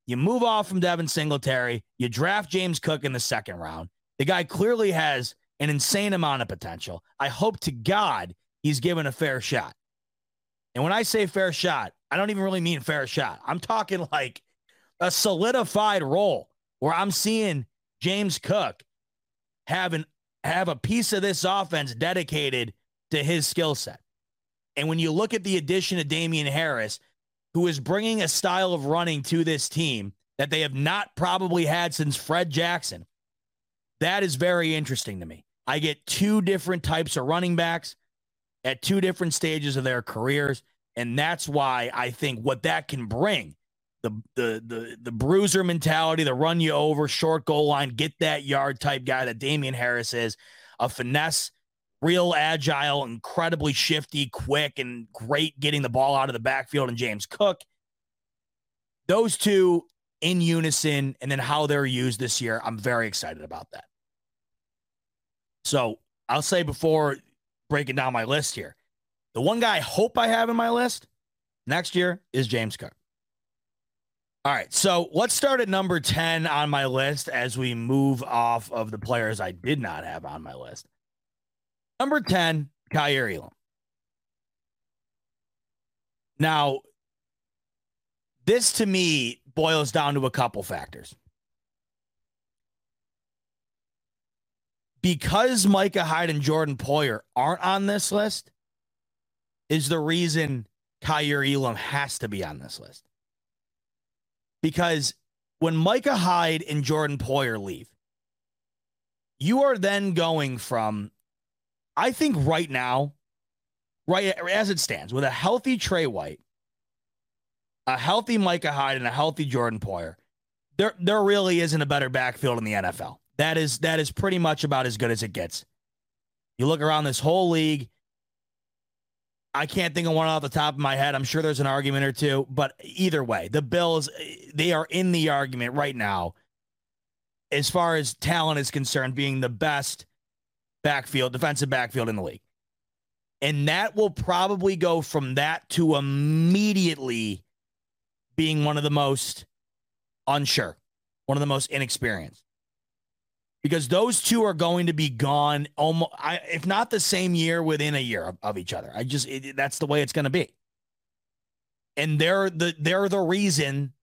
You move off from Devin Singletary, you draft James Cook in the second round. The guy clearly has an insane amount of potential. I hope to God he's given a fair shot. And when I say fair shot, I don't even really mean fair shot. I'm talking [LAUGHS] like a solidified role where I'm seeing James Cook have an have a piece of this offense dedicated to his skill set. And when you look at the addition of Damien Harris, who is bringing a style of running to this team that they have not probably had since Fred Jackson, that is very interesting to me. I get two different types of running backs at two different stages of their careers. And that's why I think what that can bring the the the the bruiser mentality, the run you over, short goal line, get that yard type guy that Damien Harris is, a finesse real agile, incredibly shifty, quick, and great getting the ball out of the backfield, and James Cook. Those two in unison, and then how they're used this year, I'm very excited about that. So I'll say before breaking down my list here, the one guy I hope I have in my list next year is James Cook. All right, so let's start at number 10 on my list as we move off of the players I did not have on my list. Number 10, Kaiir Elam. Now, this to me boils down to a couple factors. Because Micah Hyde and Jordan Poyer aren't on this list, is the reason Kaiir Elam has to be on this list because when Micah Hyde and Jordan Poyer leave, you are then going from, I think right now, right as it stands, with a healthy Tre White, a healthy Micah Hyde, and a healthy Jordan Poyer, there there really isn't a better backfield in the NFL. That is that is pretty much about as good as it gets. You look around this whole league, I can't think of one off the top of my head. I'm sure there's an argument or two, but either way, the Bills, they are in the argument right now as far as talent is concerned, being the best backfield, defensive backfield in the league. And that will probably go from that to immediately being one of the most unsure, one of the most inexperienced because those two are going to be gone almost if not the same year within a year of, of each other. I just it, that's the way it's going to be. And they're the they're the reason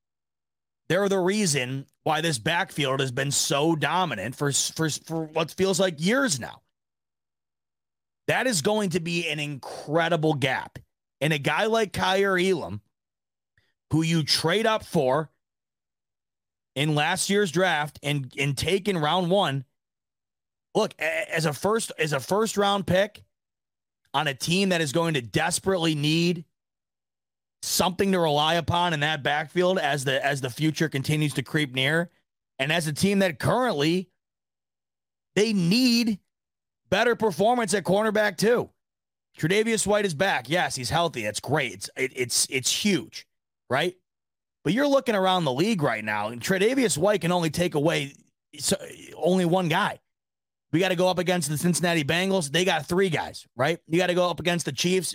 they're the reason why this backfield has been so dominant for for for what feels like years now. That is going to be an incredible gap. And a guy like Kaiir Elam who you trade up for in last year's draft and and taken round one. Look, as a first as a first round pick on a team that is going to desperately need something to rely upon in that backfield as the as the future continues to creep near, and as a team that currently they need better performance at cornerback too. Tre'Davious White is back. Yes, he's healthy. That's great. It's it, it's it's huge, right? But you're looking around the league right now, and Tre'Davious White can only take away only one guy. We got to go up against the Cincinnati Bengals. They got three guys, right? You got to go up against the Chiefs.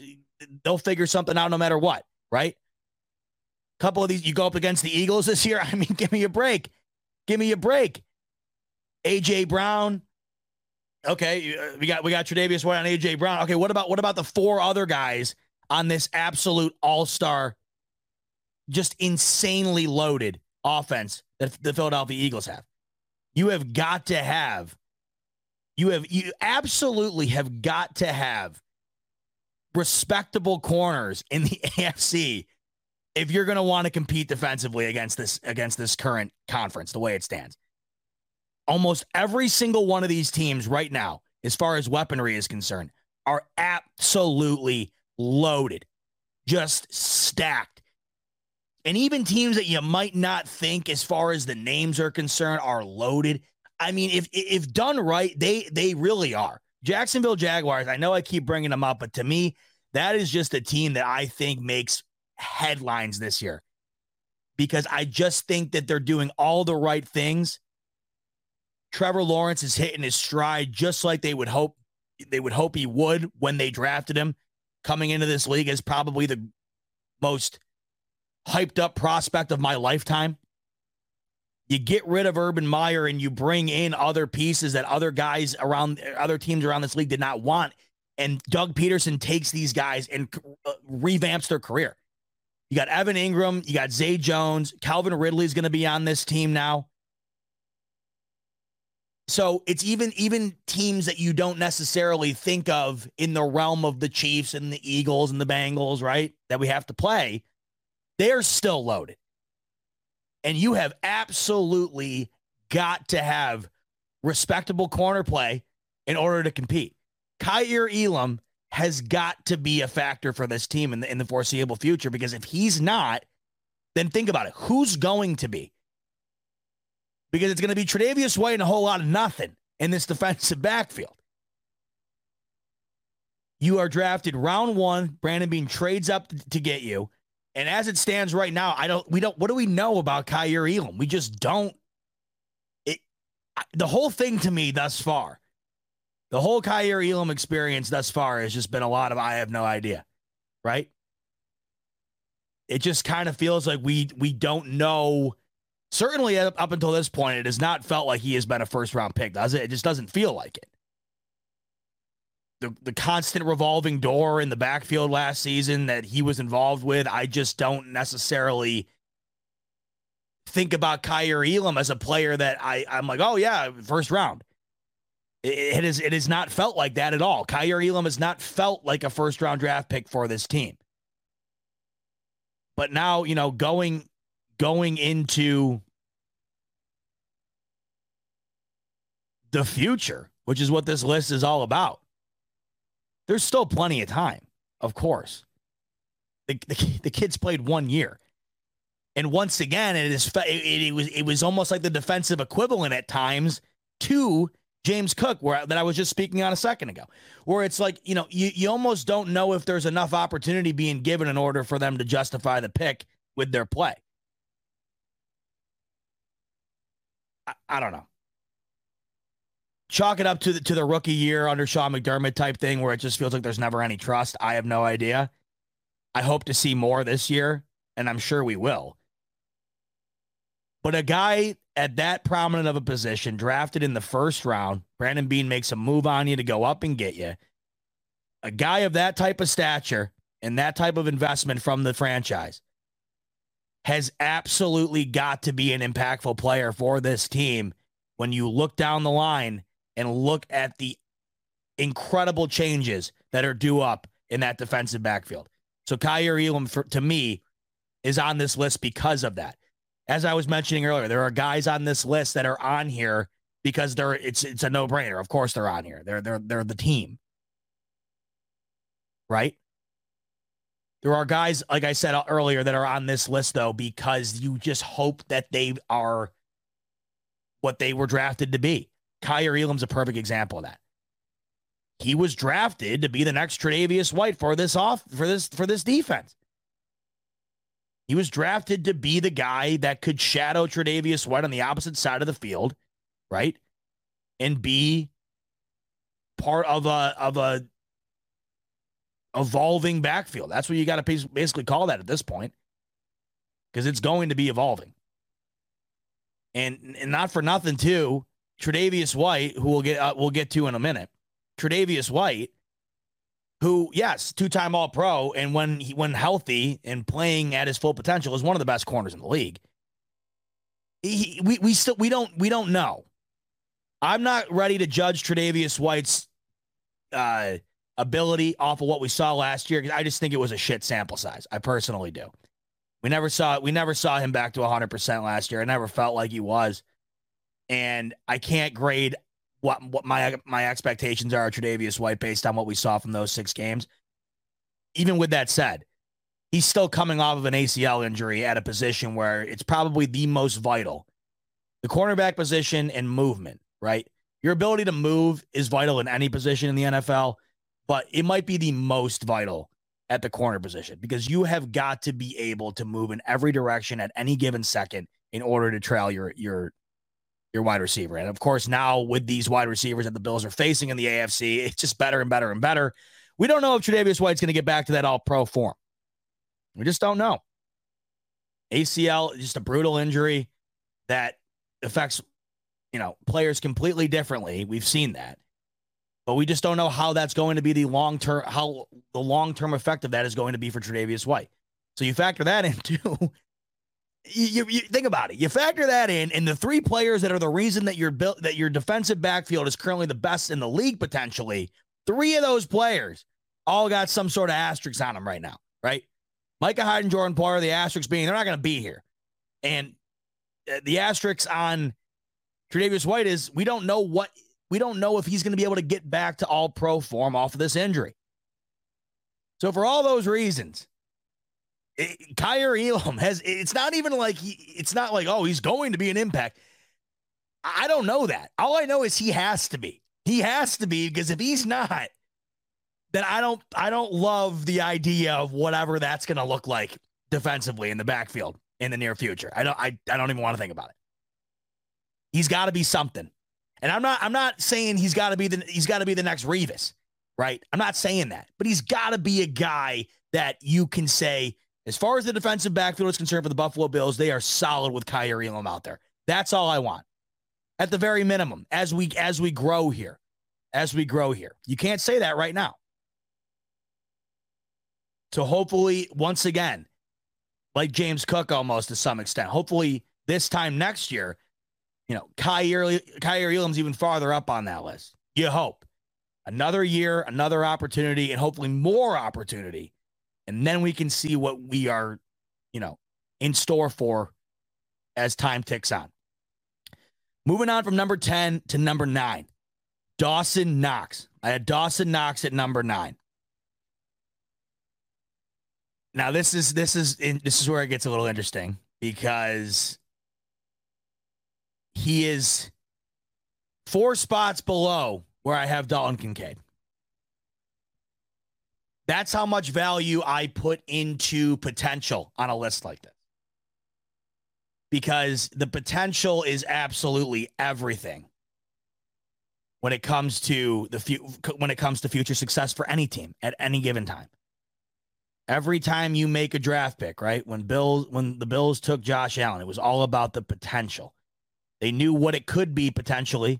They'll figure something out no matter what, right? Couple of these, you go up against the Eagles this year. [LAUGHS] I mean, give me a break. Give me a break. AJ Brown. Okay, uh, we got we got Tre'Davious White on AJ Brown. Okay, what about what about the four other guys on this absolute all star just insanely loaded offense that the Philadelphia Eagles have. You have got to have, you have, you absolutely have got to have respectable corners in the [LAUGHS] AFC if you're going to want to compete defensively against this against this current conference the way it stands. Almost every single one of these teams right now, as far as weaponry is concerned, are absolutely loaded, just stacked and even teams that you might not think, as far as the names are concerned, are loaded. I mean, if if done right, they they really are. Jacksonville Jaguars. I know I keep bringing them up, but to me, that is just a team that I think makes headlines this year because I just think that they're doing all the right things. Trevor Lawrence is hitting his stride just like they would hope they would hope he would when they drafted him. Coming into this league as probably the most hyped up prospect of my lifetime. You get rid of Urban Meyer and you bring in other pieces that other guys around other teams around this league did not want. And Doug Pederson takes these guys and uh, revamps their career. You got Evan Engram, you got Zay Jones, Calvin Ridley's going to be on this team now. So it's even even teams that you don't necessarily think of in the realm of the Chiefs and the Eagles and the Bengals, right? That we have to play they're still loaded. And you have absolutely got to have respectable corner play in order to compete. Kaiir Elam has got to be a factor for this team in the, in the foreseeable future because if he's not, then think about it. Who's going to be? Because it's going to be Tre'Davious White and a whole lot of nothing in this [LAUGHS] defensive backfield. You are drafted round one. Brandon Beane trades up to get you. And as it stands right now, I don't, we don't, what do we know about Kaiir Elam? We just don't. It, the whole thing to me thus far, the whole Kaiir Elam experience thus far has just been a lot of I have no idea, right? It just kind of feels like we we don't know. Certainly up, up until this point, it has not felt like he has been a first round pick, does it? It just doesn't feel like it the, the constant revolving door in the backfield last season that he was involved with, I just don't necessarily think about Kaiir Elam as a player that I, I'm like, oh yeah, first round. It, it is it has not felt like that at all. Kaiir Elam has not felt like a first round draft pick for this team. But now, you know, going going into the future, which is what this list is all about there's still plenty of time, of course. The, the, the kids played one year. And once again, it is it, it, was it was almost like the defensive equivalent at times to James Cook, where that I was just speaking on a second ago, where it's like you know you you almost don't know if there's enough opportunity being given in order for them to justify the pick with their play. I, I don't know chalk it up to the to the rookie year under Sean McDermott type thing where it just feels like there's never any trust. I have no idea. I hope to see more this year, and I'm sure we will. But a guy at that prominent of a position, drafted in the first round, Brandon Beane makes a move on you to go up and get you. A guy of that type of stature and that type of investment from the franchise has absolutely got to be an impactful player for this team when you look down the line and look at the incredible changes that are due up in that defensive backfield. So Kaiir Elam, for, to me, is on this list because of that. As I was mentioning earlier, there are guys on this list that are on here because they're it's it's a no brainer. Of course, they're on here. They're they're they're the team, right? There are guys, like I said earlier, that are on this list though because you just hope that they are what they were drafted to be. Kaiir Elam's a perfect example of that. He was drafted to be the next Tre'Davious White for this off for this for this defense. He was drafted to be the guy that could shadow Tre'Davious White on the opposite side of the field, right? And be part of a of a evolving backfield. That's what you got to basically call that at this point. Because it's going to be evolving. And and not for nothing too, Tre'Davious White, who we'll get uh, we'll get to in a minute. Tre'Davious White, who yes, two-time All-Pro, and when he when healthy and playing at his full potential, is one of the best corners in the league. He, we we still we don't we don't know. I'm not ready to judge Tre'Davious White's uh, ability off of what we saw last year because I just think it was a shit sample size. I personally do. We never saw we never saw him back to 100% last year. I never felt like he was and I can't grade what what my my expectations are of Tre'Davious White based on what we saw from those six games. Even with that said, he's still coming off of an ACL injury at a position where it's probably the most vital. The cornerback position and movement, right? Your ability to move is vital in any position in the NFL, but it might be the most vital at the corner position because you have got to be able to move in every direction at any given second in order to trail your your your wide receiver. And of course, now with these wide receivers that the Bills are facing in the AFC, it's just better and better and better. We don't know if Tre'Davious White's going to get back to that all pro form. We just don't know. ACL, just a brutal injury that affects, you know, players completely differently. We've seen that. But we just don't know how that's going to be the long term, how the long term effect of that is going to be for Tre'Davious White. So you factor that into [LAUGHS] you, you, think about it. You factor that in, and the three players that are the reason that your built that your defensive backfield is currently the best in the league potentially. Three of those players all got some sort of asterisk on them right now, right? Micah Hyde and Jordan Poyer, the asterisks being they're not going to be here, and uh, the asterisks on Tre'Davious White is we don't know what we don't know if he's going to be able to get back to all pro form off of this injury. So for all those reasons, Kaiir Elam has, it's not even like he, it's not like, oh, he's going to be an impact. I don't know that. All I know is he has to be. He has to be because if he's not, then I don't I don't love the idea of whatever that's going to look like defensively in the backfield in the near future. I don't I, I don't even want to think about it. He's got to be something. And I'm not I'm not saying he's got to be the he's got to be the next Revis, right? I'm not saying that. But he's got to be a guy that you can say as far as the defensive backfield is concerned for the Buffalo Bills, they are solid with Kaiir Elam out there. That's all I want. At the very minimum, as we as we grow here, as we grow here. You can't say that right now. So hopefully, once again, like James Cook almost to some extent, hopefully this time next year, you know, Kaiir, Kaiir Elam's even farther up on that list. You hope. Another year, another opportunity, and hopefully more opportunity. And then we can see what we are, you know, in store for as time ticks on. Moving on from number 10 to number nine, Dawson Knox. I had Dawson Knox at number nine. Now this is this is this is where it gets a little interesting because he is four spots below where I have Dalton Kincaid. That's how much value I put into potential on a list like this. Because the potential is absolutely everything when it comes to the fu- when it comes to future success for any team at any given time. Every time you make a draft pick, right? When Bills when the Bills took Josh Allen, it was all about the potential. They knew what it could be potentially.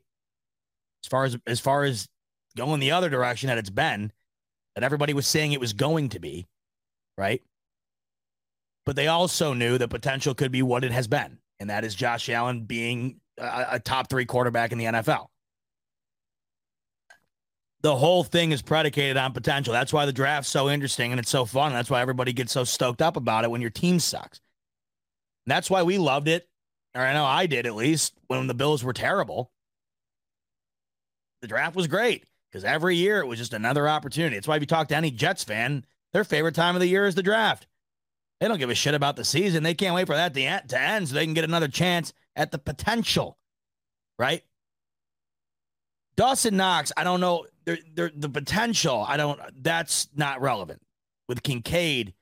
As far as as far as going the other direction that it's been, that everybody was saying it was going to be, right? But they also knew the potential could be what it has been, and that is Josh Allen being a, a top three quarterback in the NFL the whole thing is predicated on potential. That's why the draft's so interesting and it's so fun. That's why everybody gets so stoked up about it when your team sucks. And that's why we loved it, or I know I did at least, when the Bills were terrible. The draft was great because every year it was just another opportunity. That's why if you talk to any Jets fan, their favorite time of the year is the draft. They don't give a shit about the season. They can't wait for that to end, so they can get another chance at the potential, right? Dawson Knox, I don't know they're, they're, the potential, I don't, that's not relevant. With Kincaid,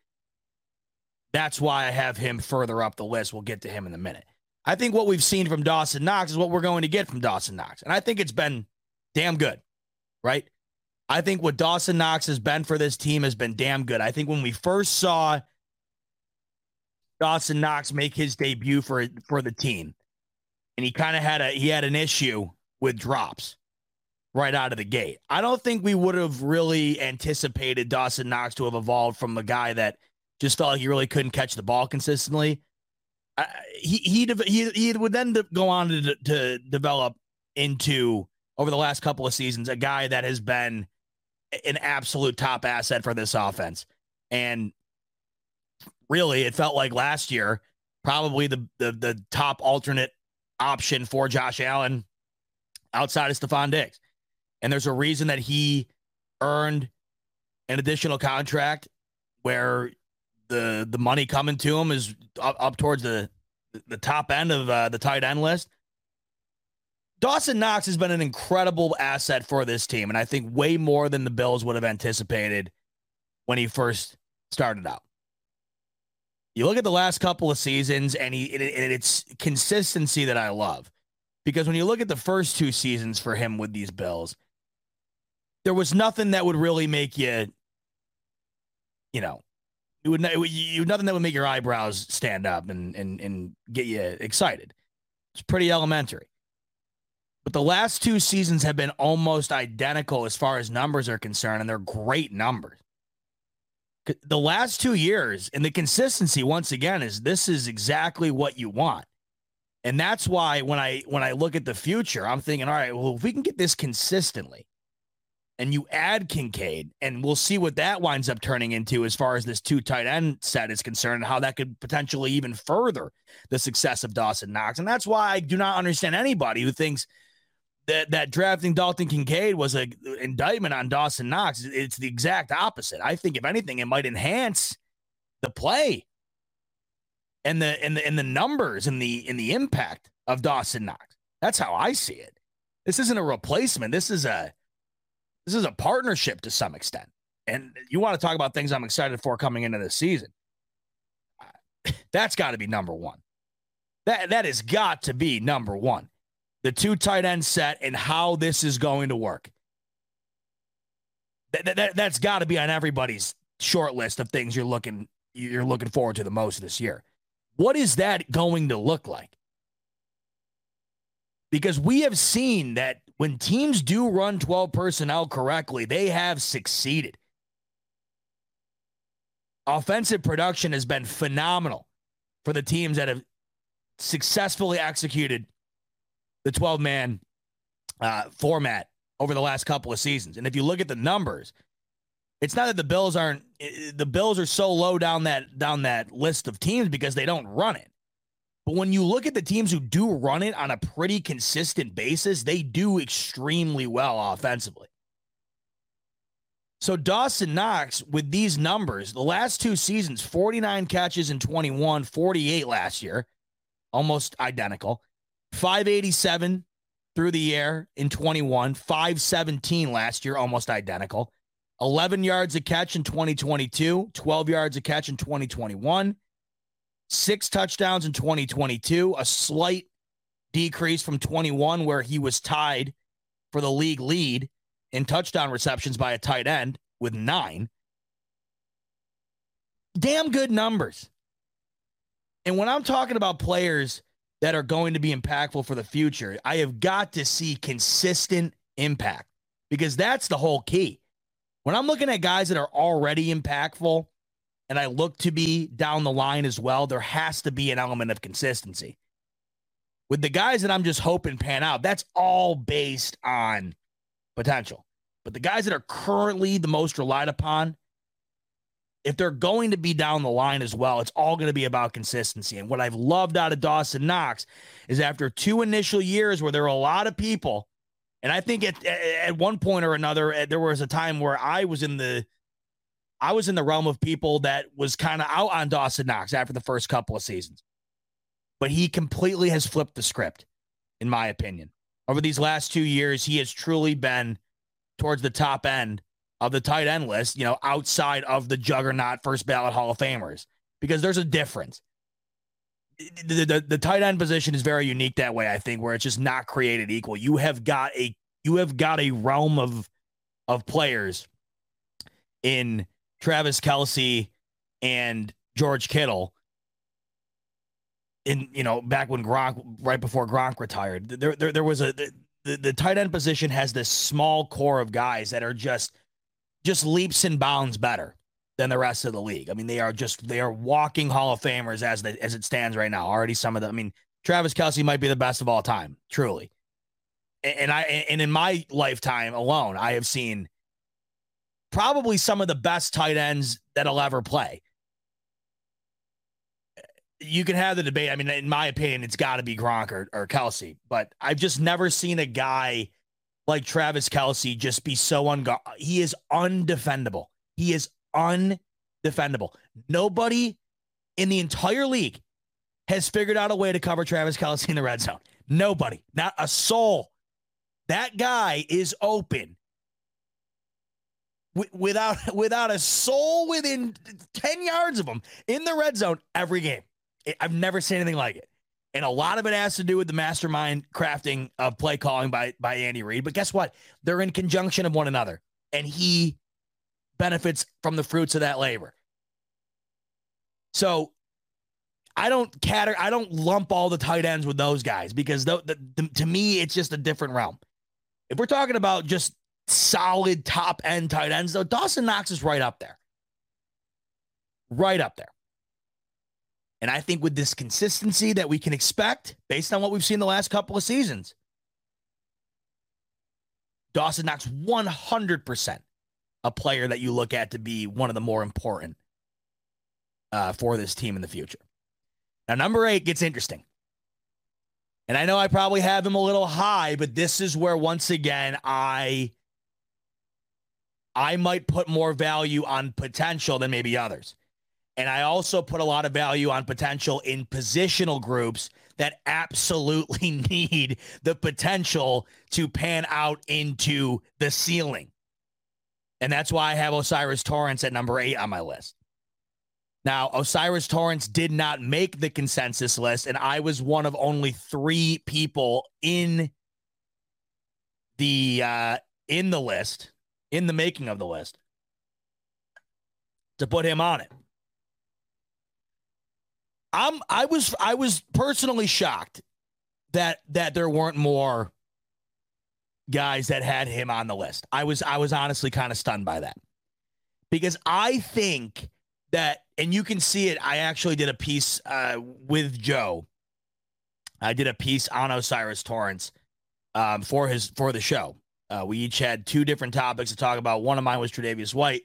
that's why I have him further up the list. We'll get to him in a minute. I think what we've seen from Dawson Knox is what we're going to get from Dawson Knox. And I think it's been damn good, right? I think what Dawson Knox has been for this team has been damn good. I think when we first saw Dawson Knox make his debut for for the team, and he kind of had a he had an issue with drops right out of the gate. I don't think we would have really anticipated Dawson Knox to have evolved from a guy that just felt like he really couldn't catch the ball consistently. He, he he he would then go on to to develop into over the last couple of seasons a guy that has been an absolute top asset for this offense. And really, it felt like last year probably the the, the top alternate option for Josh Allen outside of Stefon Diggs. And there's a reason that he earned an additional contract where the the money coming to him is up, up towards the the top end of uh, the tight end list. Dawson Knox has been an incredible asset for this team, and I think way more than the Bills would have anticipated when he first started out. You look at the last couple of seasons, and he it, it's consistency that I love because when you look at the first two seasons for him with these Bills, there was nothing that would really make you, you know, it would, it would you nothing that would make your eyebrows stand up and and and get you excited. It's pretty elementary. But the last two seasons have been almost identical as far as numbers are concerned, and they're great numbers. The last two years and the consistency, once again, is this is exactly what you want. And that's why when I when I look at the future, I'm thinking, all right, well, if we can get this consistently, and you add Kincaid, and we'll see what that winds up turning into as far as this two tight end set is concerned, and how that could potentially even further the success of Dawson Knox. And that's why I do not understand anybody who thinks that that drafting Dalton Kincaid was an indictment on Dawson Knox. It's the exact opposite. I think if anything, it might enhance the play and the and the and the numbers and the and the impact of Dawson Knox. That's how I see it. This isn't a replacement. This is a this is a partnership to some extent. and you want to talk about things I'm excited for coming into the season. [SIGHS] That's got to be number one. That that has got to be number one. The two tight end set and how this is going to work. That, that, that's got to be on everybody's short list of things you're looking you're looking forward to the most this year. What is that going to look like? Because we have seen that when teams do run 12 personnel correctly, they have succeeded. Offensive production has been phenomenal for the teams that have successfully executed the 12 man uh, format over the last couple of seasons. And if you look at the numbers, it's not that the Bills aren't the Bills are so low down that down that list of teams because they don't run it. But when you look at the teams who do run it on a pretty consistent basis, they do extremely well offensively. So Dawson Knox with these numbers, the last two seasons, 49 catches in 21, 48 last year, almost identical. 587 through the air in 21, 517 last year, almost identical. 11 yards a catch in 2022, 12 yards a catch in 2021, six touchdowns in 2022, a slight decrease from 21, where he was tied for the league lead in touchdown receptions by a tight end with nine. Damn good numbers. And when I'm talking about players that are going to be impactful for the future, I have got to see consistent impact because that's the whole key. When I'm looking at guys that are already impactful and I look to be down the line as well, there has to be an element of consistency. With the guys that I'm just hoping pan out, that's all based on potential. But the guys that are currently the most relied upon, if they're going to be down the line as well, it's all going to be about consistency. And what I've loved out of Dawson Knox is after two initial years where there were a lot of people and I think at at one point or another, eh, there was a time where I was in the I was in the realm of people that was kind of out on Dawson Knox after the first couple of seasons. But he completely has flipped the script, in my opinion. Over these last two years, he has truly been towards the top end of the tight end list, you know, outside of the juggernaut first ballot Hall of Famers, because there's a difference the, the, the tight end position is very unique that way, I think, where it's just not created equal. You have got a you have got a realm of of players in Travis Kelce and George Kittle. In you know, back when Gronk, right before Gronk retired, there there, there was a the, the tight end position has this small core of guys that are just just leaps and bounds better than the rest of the league. I mean, they are just they are walking Hall of Famers as the, as it stands right now. Already some of them. I mean, Travis Kelce might be the best of all time, truly. And I and in my lifetime alone, I have seen probably some of the best tight ends that'll ever play. You can have the debate. I mean, in my opinion, it's got to be Gronk or, or Kelce, but I've just never seen a guy like Travis Kelce just be so ungo- he is undefendable. He is undefendable. Nobody in the entire league has figured out a way to cover Travis Kelce in the red zone. Nobody, not a soul. That guy is open without without a soul within 10 yards of him in the red zone every game. I've never seen anything like it. And a lot of it has to do with the mastermind crafting of play calling by by Andy Reid. But guess what? They're in conjunction of one another. And he benefits from the fruits of that labor. So I don't cater, I don't lump all the tight ends with those guys because the, the, the, to me, it's just a different realm. If we're talking about just solid top end tight ends, though, Dawson Knox is right up there. Right up there. And I think with this consistency that we can expect based on what we've seen the last couple of seasons, Dawson Knox 100% a player that you look at to be one of the more important uh, for this team in the future. Now, number eight gets interesting. And I know I probably have him a little high, but this is where once again I I might put more value on potential than maybe others. And I also put a lot of value on potential in positional groups that absolutely [LAUGHS] need the potential to pan out into the ceiling. And that's why I have O'Cyrus Torrence at number eight on my list. Now, O'Cyrus Torrence did not make the consensus list, and I was one of only three people in the uh, in the list, in the making of the list, to put him on it. I'm I was I was personally shocked that that there weren't more guys that had him on the list. I was I was honestly kind of stunned by that. Because I think that and you can see it I actually did a piece uh, with Joe. I did a piece on O'Cyrus Torrence um, for his for the show. Uh, we each had two different topics to talk about. One of mine was Tre'Davious White.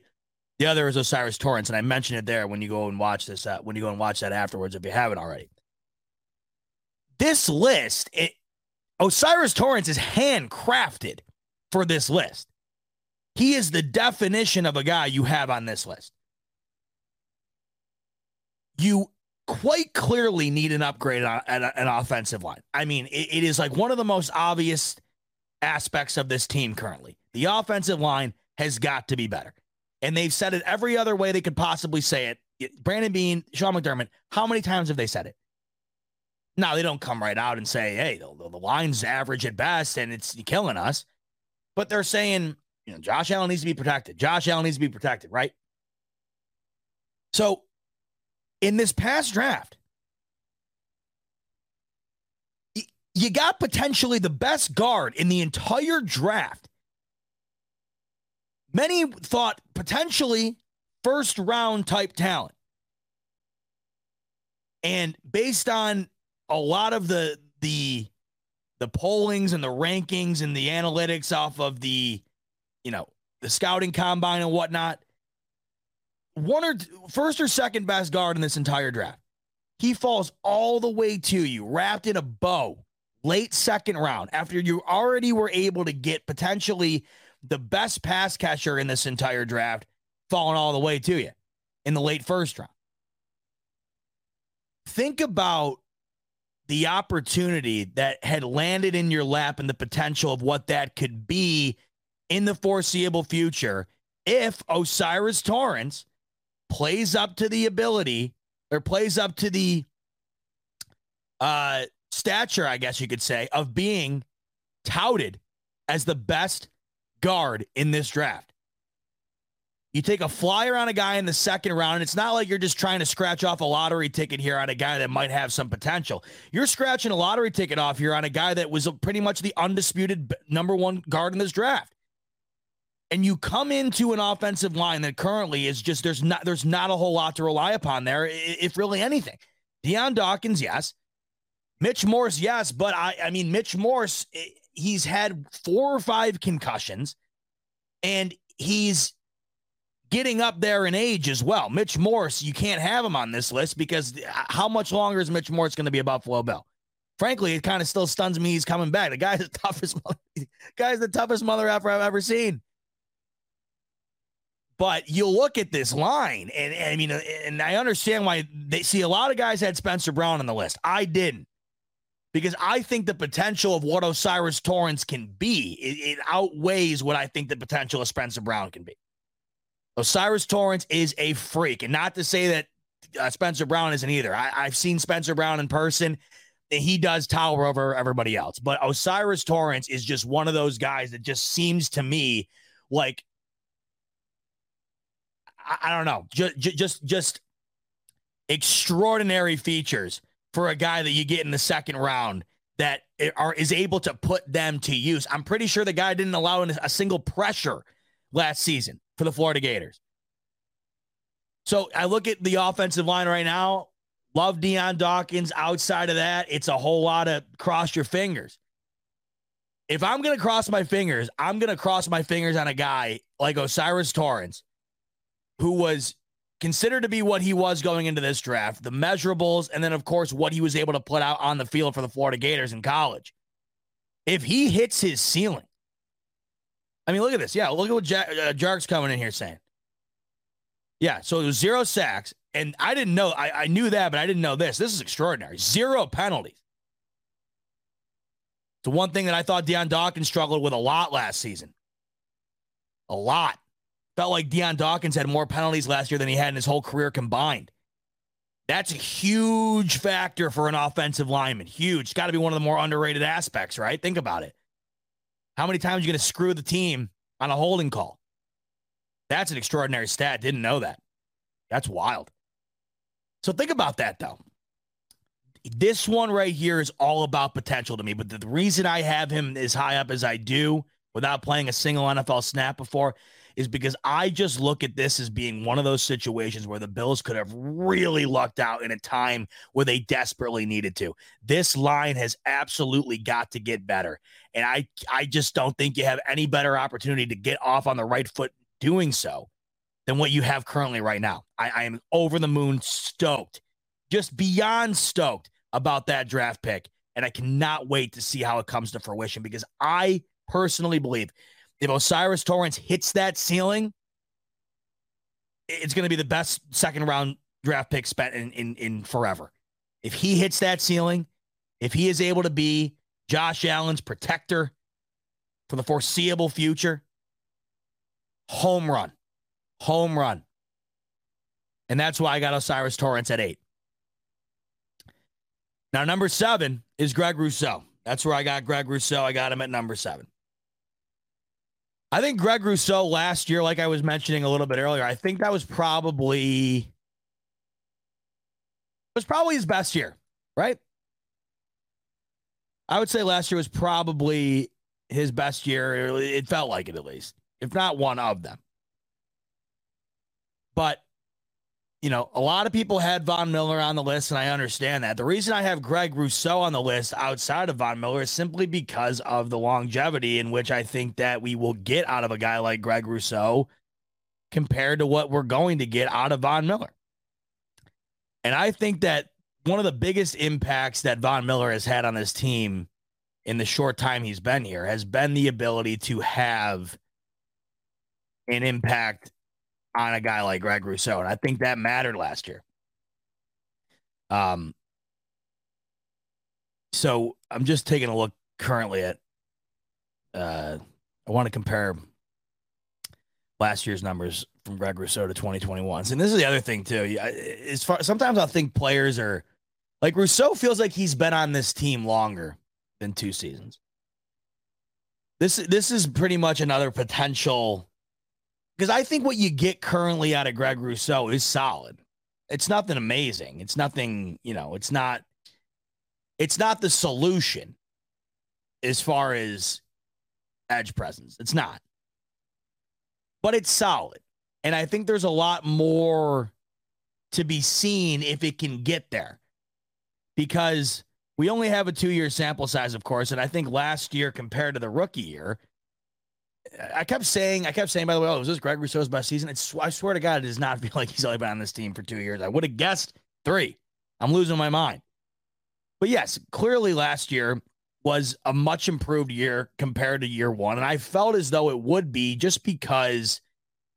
The other is O'Cyrus Torrence, and I mentioned it there when you go and watch this. Uh, when you go and watch that afterwards, if you haven't already. This list, it, O'Cyrus Torrence is handcrafted for this list. He is the definition of a guy you have on this list. You quite clearly need an upgrade on, an offensive line. I mean, it, it is like one of the most obvious aspects of this team currently. The offensive line has got to be better. And they've said it every other way they could possibly say it. Brandon Beane, Sean McDermott, how many times have they said it? Now, they don't come right out and say, hey, the, the line's average at best and it's killing us. But they're saying, you know, Josh Allen needs to be protected. Josh Allen needs to be protected, right? So, in this past draft, you got potentially the best guard in the entire draft. Many thought potentially first round type talent. And based on a lot of the the the pollings and the rankings and the analytics off of the you know the scouting combine and whatnot, one or first or second best guard in this entire draft. He falls all the way to you, wrapped in a bow late second round after you already were able to get potentially the best pass catcher in this entire draft falling all the way to you in the late first round. Think about the opportunity that had landed in your lap and the potential of what that could be in the foreseeable future if O'Cyrus Torrence plays up to the ability or plays up to the uh stature, I guess you could say, of being touted as the best guard in this draft. You take a flyer on a guy in the second round, and it's not like you're just trying to scratch off a lottery ticket here on a guy that might have some potential. You're scratching a lottery ticket off here on a guy that was pretty much the undisputed number one guard in this draft. And you come into an offensive line that currently is just there's not there's not a whole lot to rely upon there, if really anything. Dion Dawkins, yes. Mitch Morse, yes, but I, I mean, Mitch Morse, he's had four or five concussions, and he's getting up there in age as well. Mitch Morse, you can't have him on this list because how much longer is Mitch Morse going to be a Buffalo Bill? Frankly, it kind of still stuns me he's coming back. The guy's the [LAUGHS] toughest guy's the toughest mother effer I've ever seen. But you look at this line, and, and I mean, and I understand why they see a lot of guys had Spencer Brown on the list. I didn't because I think the potential of what O'Cyrus Torrence can be, it, it, outweighs what I think the potential of Spencer Brown can be. O'Cyrus Torrence is a freak. And not to say that uh, Spencer Brown isn't either. I, I've seen Spencer Brown in person. And he does tower over everybody else. But O'Cyrus Torrence is just one of those guys that just seems to me like I, I don't know, just just just extraordinary features for a guy that you get in the second round that are is able to put them to use. I'm pretty sure the guy didn't allow a single pressure last season for the Florida Gators. So I look at the offensive line right now. Love Dion Dawkins. Outside of that, it's a whole lot of cross your fingers. If I'm going to cross my fingers, I'm going to cross my fingers on a guy like O'Cyrus Torrence, who was considered to be what he was going into this draft, the measurables, and then, of course, what he was able to put out on the field for the Florida Gators in college. If he hits his ceiling, I mean, look at this. Yeah, look at what Jack, uh, Jark's coming in here saying. Yeah, so it was zero sacks, and I didn't know. I, I knew that, but I didn't know this. This is extraordinary. Zero penalties. The one thing that I thought Dion Dawkins struggled with a lot last season. A lot. Felt like Dion Dawkins had more penalties last year than he had in his whole career combined. That's a huge factor for an offensive lineman. Huge. It's got to be one of the more underrated aspects, right? Think about it. How many times are you going to screw the team on a holding call? That's an extraordinary stat. Didn't know that. That's wild. So think about that, though. This one right here is all about potential to me. But the reason I have him as high up as I do without playing a single NFL snap before is because I just look at this as being one of those situations where the Bills could have really lucked out in a time where they desperately needed to. This line has absolutely got to get better. And I I just don't think you have any better opportunity to get off on the right foot doing so than what you have currently right now. I, I am over the moon stoked, just beyond stoked about that draft pick. And I cannot wait to see how it comes to fruition because I personally believe if O'Cyrus Torrence hits that ceiling, it's going to be the best second round draft pick spent in, in, in forever. If he hits that ceiling, if he is able to be Josh Allen's protector for the foreseeable future, home run, home run. And that's why I got O'Cyrus Torrence at eight. Now, number seven is Greg Rousseau. That's where I got Greg Rousseau. I got him at number seven. I think Greg Rousseau last year, like I was mentioning a little bit earlier, I think that was probably was probably his best year, right? I would say last year was probably his best year. It felt like it at least, if not one of them. But you know, a lot of people had Von Miller on the list, and I understand that. The reason I have Greg Rousseau on the list outside of Von Miller is simply because of the longevity in which I think that we will get out of a guy like Greg Rousseau compared to what we're going to get out of Von Miller. And I think that one of the biggest impacts that Von Miller has had on this team in the short time he's been here has been the ability to have an impact on a guy like Greg Rousseau. And I think that mattered last year. Um, so I'm just taking a look currently at, uh, I want to compare last year's numbers from Greg Rousseau to 2021. And this is the other thing too. As far sometimes I think players are like Rousseau feels like he's been on this team longer than two seasons. This this is pretty much another potential because I think what you get currently out of Greg Rousseau is solid. It's nothing amazing. It's nothing, you know, it's not it's not the solution as far as edge presence. It's not. But it's solid. And I think there's a lot more to be seen if it can get there. Because we only have a 2-year sample size of course, and I think last year compared to the rookie year, I kept saying, I kept saying, by the way, oh, was this Greg Rousseau's best season? It's, I swear to God, it does not [LAUGHS] feel like he's only been on this team for two years. I would have guessed three. I'm losing my mind. But yes, clearly last year was a much improved year compared to year one. And I felt as though it would be just because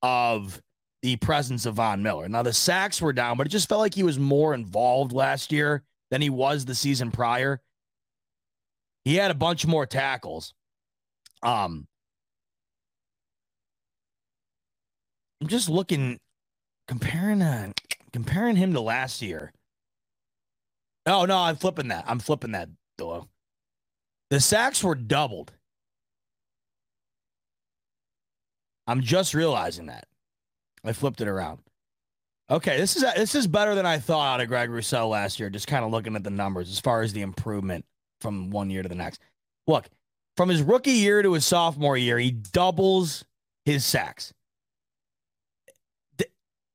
of the presence of Von Miller. Now, the sacks were down, but it just felt like he was more involved last year than he was the season prior. He had a bunch more tackles. Um, I'm just looking, comparing uh, comparing him to last year. Oh no, I'm flipping that. I'm flipping that, though. The sacks were doubled. I'm just realizing that. I flipped it around. Okay, this is this is better than I thought out of Greg Rousseau last year. Just kind of looking at the numbers as far as the improvement from one year to the next. Look, from his rookie year to his sophomore year, he doubles his sacks.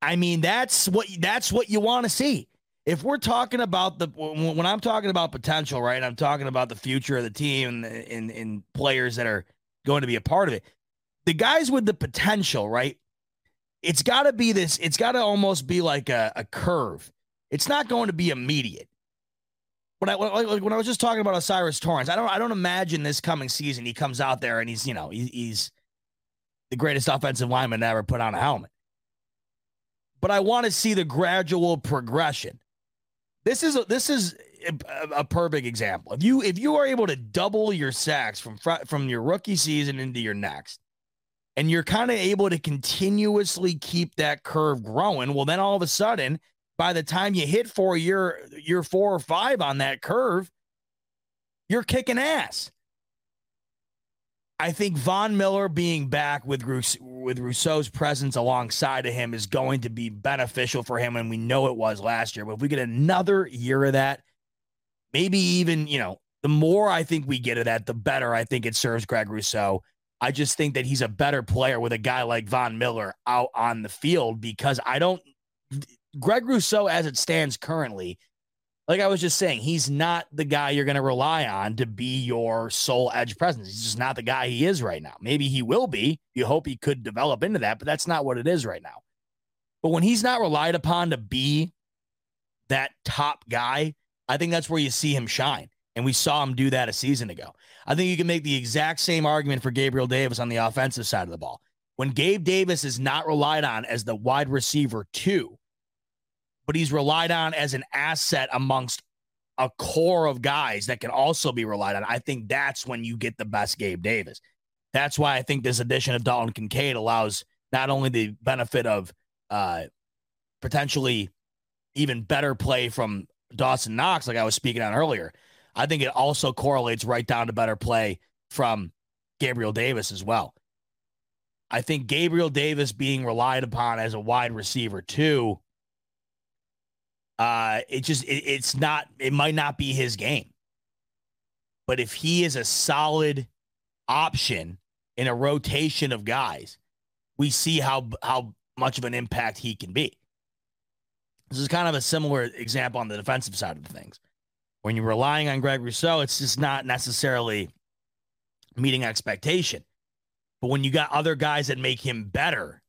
I mean, that's what that's what you want to see. If we're talking about the when I'm talking about potential, right? I'm talking about the future of the team and in in players that are going to be a part of it. The guys with the potential, right? It's got to be this. It's got to almost be like a, a curve. It's not going to be immediate. When I like when I was just talking about O'Cyrus Torrence, I don't I don't imagine this coming season he comes out there and he's you know he, he's the greatest offensive lineman to ever put on a helmet but I want to see the gradual progression. This is a, this is a, a, perfect example. If you if you are able to double your sacks from from your rookie season into your next, and you're kind of able to continuously keep that curve growing, well, then all of a sudden, by the time you hit for year year four or five on that curve, you're kicking ass. I think Von Miller being back with with Rousseau's presence alongside of him is going to be beneficial for him, and we know it was last year. But if we get another year of that, maybe even you know, the more I think we get of that, the better I think it serves Greg Rousseau. I just think that he's a better player with a guy like Von Miller out on the field because I don't. Greg Rousseau, as it stands currently, like I was just saying, he's not the guy you're going to rely on to be your sole edge presence. He's just not the guy he is right now. Maybe he will be. You hope he could develop into that, but that's not what it is right now. But when he's not relied upon to be that top guy, I think that's where you see him shine. And we saw him do that a season ago. I think you can make the exact same argument for Gabriel Davis on the offensive side of the ball. When Gabe Davis is not relied on as the wide receiver two, but he's relied on as an asset amongst a core of guys that can also be relied on. I think that's when you get the best Gabe Davis. That's why I think this addition of Dalton Kincaid allows not only the benefit of uh, potentially even better play from Dawson Knox, like I was speaking on earlier. I think it also correlates right down to better play from Gabriel Davis as well. I think Gabriel Davis being relied upon as a wide receiver too uh, it just it, it's not it might not be his game. But if he is a solid option in a rotation of guys, we see how how much of an impact he can be. This is kind of a similar example on the defensive side of things. When you're relying on Greg Rousseau, it's just not necessarily meeting expectation. But when you got other guys that make him better,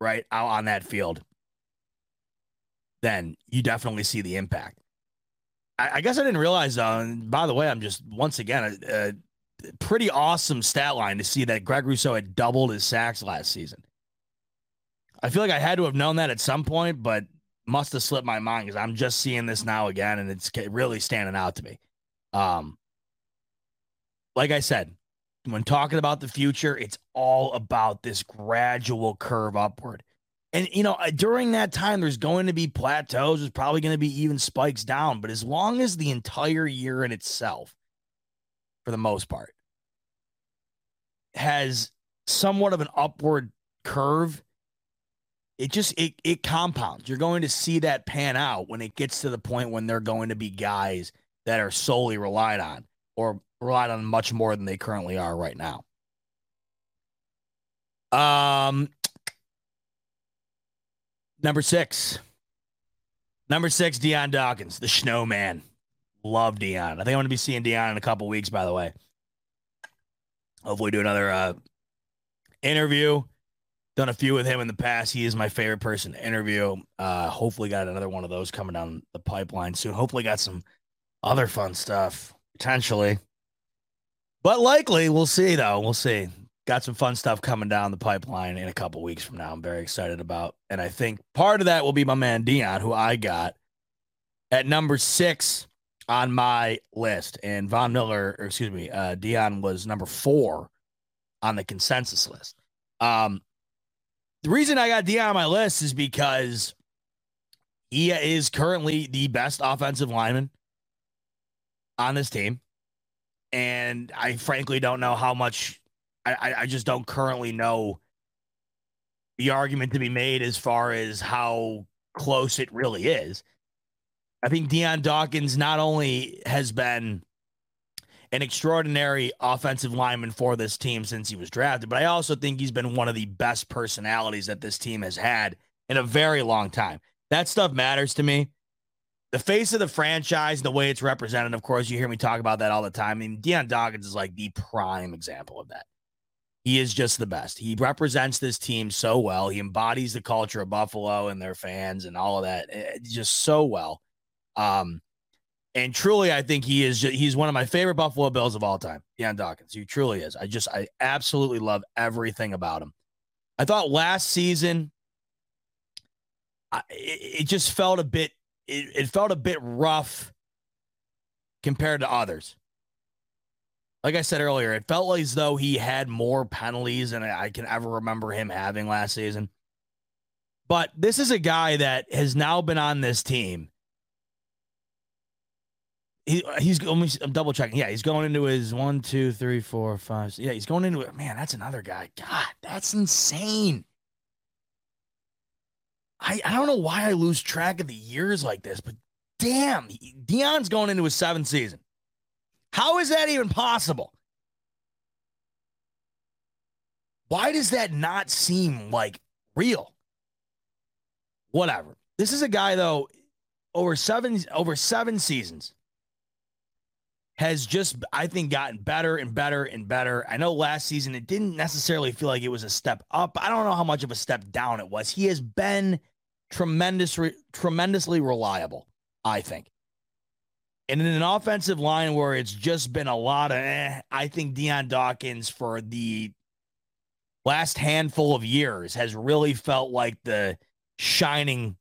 right, out on that field, then you definitely see the impact. I, I guess I didn't realize, though, and by the way, I'm just once again a, a pretty awesome stat line to see that Greg Rousseau had doubled his sacks last season. I feel like I had to have known that at some point, but must have slipped my mind because I'm just seeing this now again, and it's really standing out to me. Um, like I said, when talking about the future, it's all about this gradual curve upward. And you know, uh, during that time, there's going to be plateaus. There's probably going to be even spikes down. But as long as the entire year in itself, for the most part, has somewhat of an upward curve, it just it it compounds. You're going to see that pan out when it gets to the point when they're going to be guys that are solely relied on or relied on much more than they currently are right now. Um, Number six. Number six, Dion Dawkins, the snowman. Love Dion. I think I'm going to be seeing Dion in a couple weeks, by the way. Hopefully, do another uh, interview. Done a few with him in the past. He is my favorite person to interview. Uh, hopefully, got another one of those coming down the pipeline soon. Hopefully, got some other fun stuff potentially, but likely we'll see. Though we'll see got some fun stuff coming down the pipeline in a couple weeks from now. I'm very excited about. And I think part of that will be my man Dion, who I got at number six on my list. And Von Miller, excuse me, uh, Dion was number four on the consensus list. Um, the reason I got Dion on my list is because he is currently the best offensive lineman on this team. And I frankly don't know how much I, I just don't currently know the argument to be made as far as how close it really is. I think Dion Dawkins not only has been an extraordinary offensive lineman for this team since he was drafted, but I also think he's been one of the best personalities that this team has had in a very long time. That stuff matters to me. The face of the franchise, the way it's represented, of course, you hear me talk about that all the time. I mean, Dion Dawkins is like the prime example of that. He is just the best. He represents this team so well. He embodies the culture of Buffalo and their fans and all of that eh, just so well. Um, and truly, I think he is. Just, he's one of my favorite Buffalo Bills of all time. Dion Dawkins. He truly is. I just, I absolutely love everything about him. I thought last season, I, it, it, just felt a bit. It, it felt a bit rough compared to others. Like I said earlier, it felt as though he had more penalties than I can ever remember him having last season. But this is a guy that has now been on this team. He, he's going I'm double checking. Yeah, he's going into his one, two, three, four, five. Yeah, he's going into it. Man, that's another guy. God, that's insane. I, I don't know why I lose track of the years like this, but damn, Dion's going into his seventh season. How is that even possible? Why does that not seem like real? Whatever. This is a guy though over seven over seven seasons has just I think gotten better and better and better. I know last season it didn't necessarily feel like it was a step up. I don't know how much of a step down it was. He has been tremendous tremendously reliable, I think. And in an offensive line where it's just been a lot of, eh, I think Dion Dawkins for the last handful of years has really felt like the shining,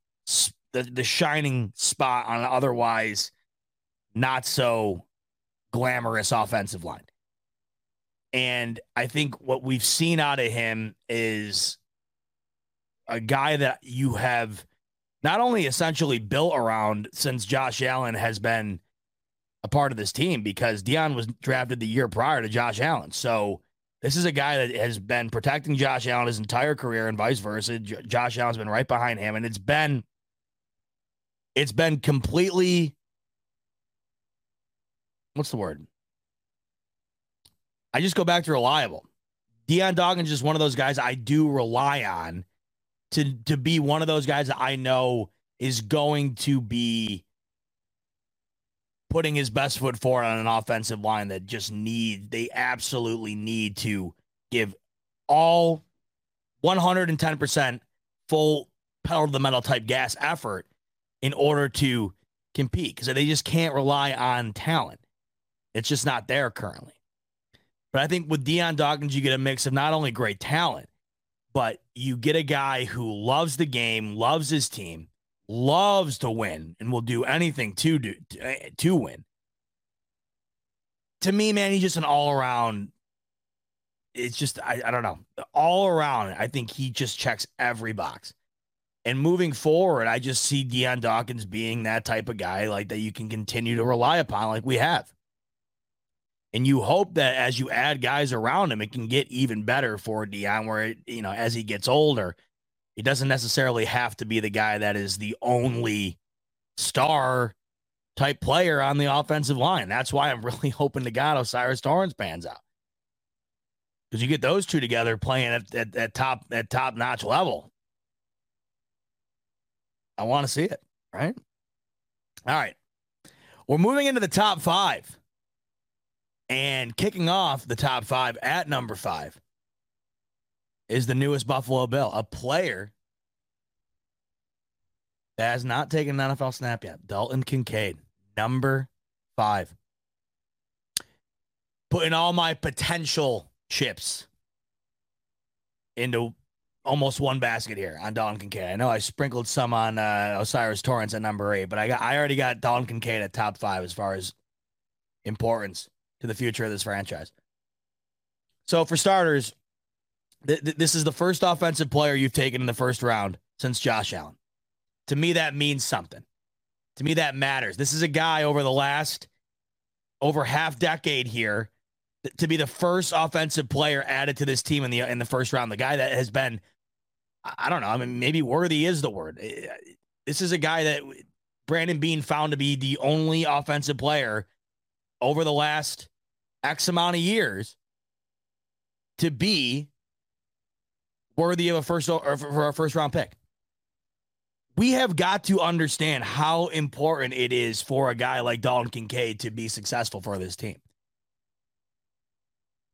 the, the shining spot on an otherwise not so glamorous offensive line. And I think what we've seen out of him is a guy that you have not only essentially built around since Josh Allen has been a part of this team because Dion was drafted the year prior to Josh Allen. So this is a guy that has been protecting Josh Allen his entire career and vice versa. J- Josh Allen's been right behind him and it's been it's been completely what's the word? I just go back to reliable. Dion Dawkins is one of those guys I do rely on to to be one of those guys that I know is going to be putting his best foot forward on an offensive line that just need they absolutely need to give all 110% full pedal to the metal type gas effort in order to compete because they just can't rely on talent. It's just not there currently. But I think with Dion Dawkins, you get a mix of not only great talent, but you get a guy who loves the game, loves his team, loves to win, and will do anything to do to, eh, to win. To me, man, he's just an all around. It's just I, I don't know. All around, I think he just checks every box. And moving forward, I just see Dion Dawkins being that type of guy like that you can continue to rely upon, like we have. And you hope that as you add guys around him, it can get even better for Dion, where, it, you know, as he gets older, he doesn't necessarily have to be the guy that is the only star type player on the offensive line. That's why I'm [LAUGHS] really hoping to God O'Cyrus Torrence pans out. Because you get those two together playing at, at, at top at top notch level. I want to see it, right? All right. We're moving into the top five. And kicking off the top five at number five is the newest Buffalo Bill, a player that has not taken an NFL snap yet. Dalton Kincaid, number five. Putting all my potential chips into almost one basket here on Dalton Kincaid. I know I sprinkled some on uh, O'Cyrus Torrence at number eight, but I got I already got Dalton Kincaid at top five as far as importance to the future of this franchise. So, for starters, th- th- this is the first offensive player you've taken in the first round since Josh Allen. To me, that means something. To me, that matters. This is a guy over the last over half decade here th- to be the first offensive player added to this team in the in the first round. The guy that has been, I don't know. I mean, maybe worthy is the word. This is a guy that Brandon Beane found to be the only offensive player over the last X amount of years to be worthy of a first or for a first round pick. We have got to understand how important it is for a guy like Dalton Kincaid to be successful for this team.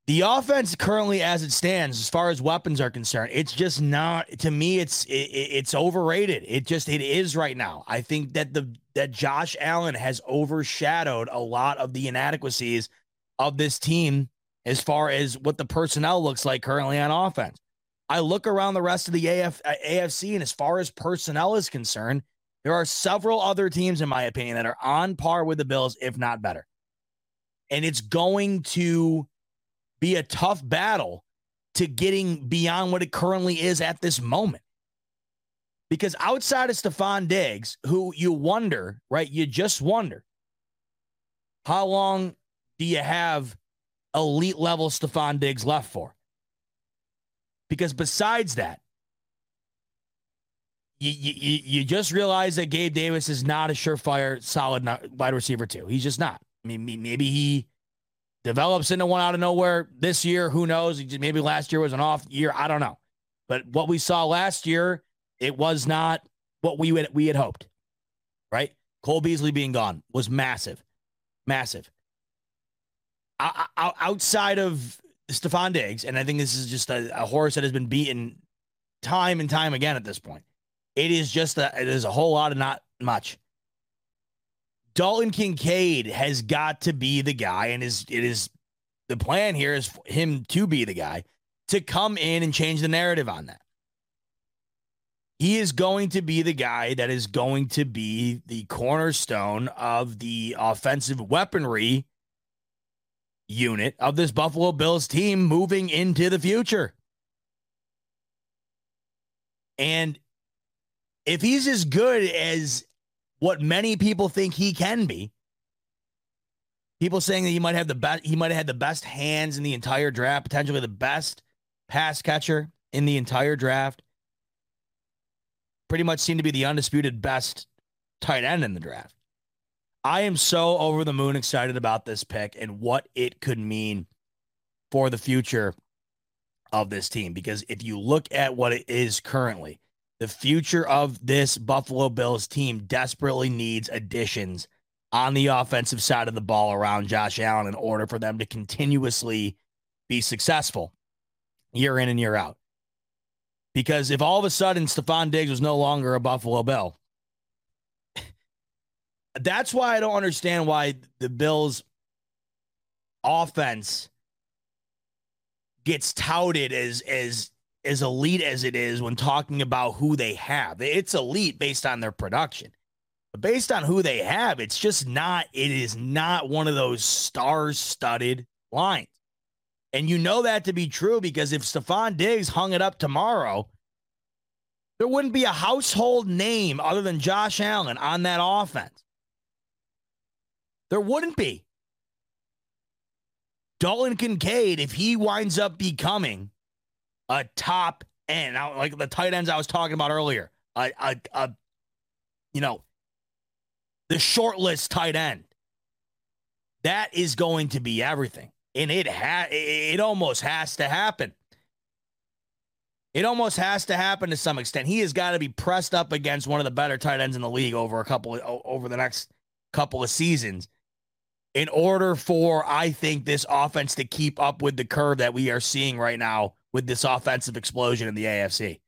The offense currently, as it stands, as far as weapons are concerned, it's just not. To me, it's it, it's overrated. It just it is right now. I think that the that Josh Allen has overshadowed a lot of the inadequacies of this team as far as what the personnel looks like currently on offense. I look around the rest of the AF, uh, AFC, and as far as personnel is concerned, there are several other teams, in my opinion, that are on par with the Bills, if not better. And it's going to be a tough battle to getting beyond what it currently is at this moment. Because outside of Stefon Diggs, who you wonder, right? You just wonder how long do you have elite level Stefon Diggs left for? Because besides that, you, you, you just realize that Gabe Davis is not a surefire, solid wide receiver, too. He's just not. I mean, maybe he develops into one out of nowhere this year. Who knows? Maybe last year was an off year. I don't know. But what we saw last year, it was not what we would, we had hoped, right? Cole Beasley being gone was massive, massive. outside of Stefon Diggs, and I think this is just a, a horse that has been beaten time and time again at this point. It is just a, it is a whole lot of not much. Dalton Kincaid has got to be the guy, and is it is the plan here is him to be the guy to come in and change the narrative on that. He is going to be the guy that is going to be the cornerstone of the offensive weaponry unit of this Buffalo Bills team moving into the future. And if he's as good as what many people think he can be, people saying that he might have the best, he might have had the best hands in the entire draft, potentially the best pass catcher in the entire draft. Pretty much seemed to be the undisputed best tight end in the draft. I am so over the moon excited about this pick and what it could mean for the future of this team. Because if you look at what it is currently, the future of this Buffalo Bills team desperately needs additions on the offensive side of the ball around Josh Allen in order for them to continuously be successful year in and year out. Because if all of a sudden Stefon Diggs was no longer a Buffalo Bill, that's why I don't understand why the Bills offense gets touted as as as elite as it is when talking about who they have. It's elite based on their production. But based on who they have, it's just not it is not one of those star-studded lines. And you know that to be true because if Stefon Diggs hung it up tomorrow, there wouldn't be a household name other than Josh Allen on that offense. There wouldn't be. Dalton Kincaid, if he winds up becoming a top end, like the tight ends I was talking about earlier, a, a, a you know, the short list tight end, that is going to be everything. And it ha- it almost has to happen. It almost has to happen to some extent. He has got to be pressed up against one of the better tight ends in the league over a couple of, over the next couple of seasons in order for, I think, this offense to keep up with the curve that we are seeing right now with this offensive explosion in the AFC.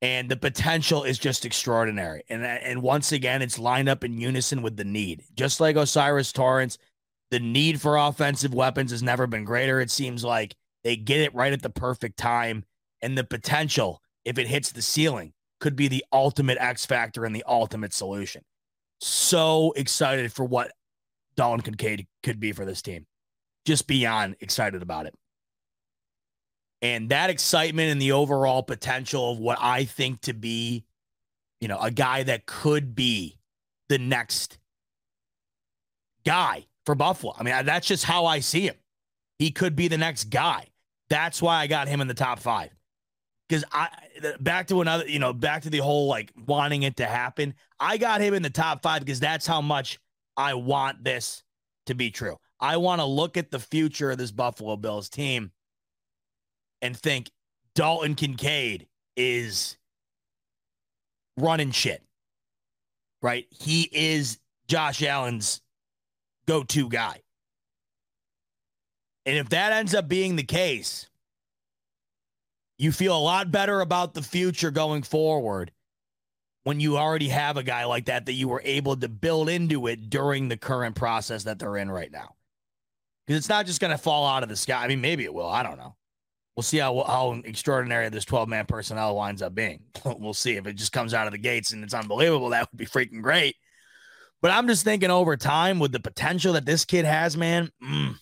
And the potential is just extraordinary. And, and once again, it's lined up in unison with the need. Just like O'Cyrus Torrence, the need for offensive weapons has never been greater. It seems like they get it right at the perfect time. And the potential, if it hits the ceiling, could be the ultimate X factor and the ultimate solution. So excited for what Dalton Kincaid could be for this team. Just beyond excited about it. And that excitement and the overall potential of what I think to be, you know, a guy that could be the next guy for Buffalo. I mean, that's just how I see him. He could be the next guy. That's why I got him in the top five. Because I back to another, you know, back to the whole like wanting it to happen. I got him in the top five because that's how much I want this to be true. I want to look at the future of this Buffalo Bills team and think Dalton Kincaid is running shit. Right? He is Josh Allen's go to guy. And if that ends up being the case, you feel a lot better about the future going forward when you already have a guy like that that you were able to build into it during the current process that they're in right now. Because it's not just going to fall out of the sky. I mean, maybe it will. I don't know. We'll see how how extraordinary this 12 man personnel winds up being. [LAUGHS] we'll see if it just comes out of the gates and it's unbelievable. That would be freaking great. But I'm just thinking over time with the potential that this kid has, man, mm,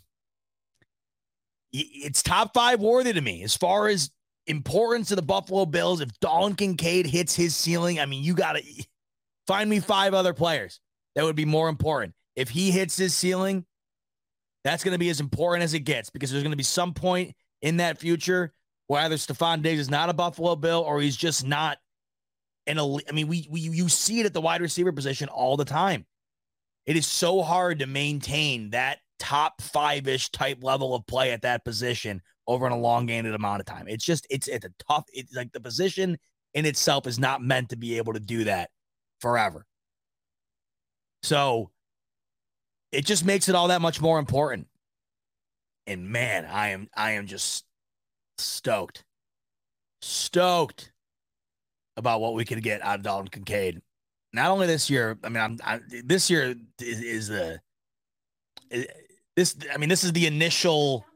it's top five worthy to me as far as importance to the Buffalo Bills. If Dalton Kincaid hits his ceiling, I mean, you got to find me five other players that would be more important. If he hits his ceiling, that's going to be as important as it gets because there's going to be some point in that future where either Stefon Diggs is not a Buffalo Bill or he's just not an elite. I mean, we, we you see it at the wide receiver position all the time. It is so hard to maintain that top five ish type level of play at that position over an elongated amount of time. It's just it's it's a tough. It's like the position in itself is not meant to be able to do that forever. So it just makes it all that much more important. And man, I am I am just stoked. Stoked about what we could get out of Dalton Kincaid. Not only this year, I mean, I'm I, this year is, is the is, this. I mean, this is the initial.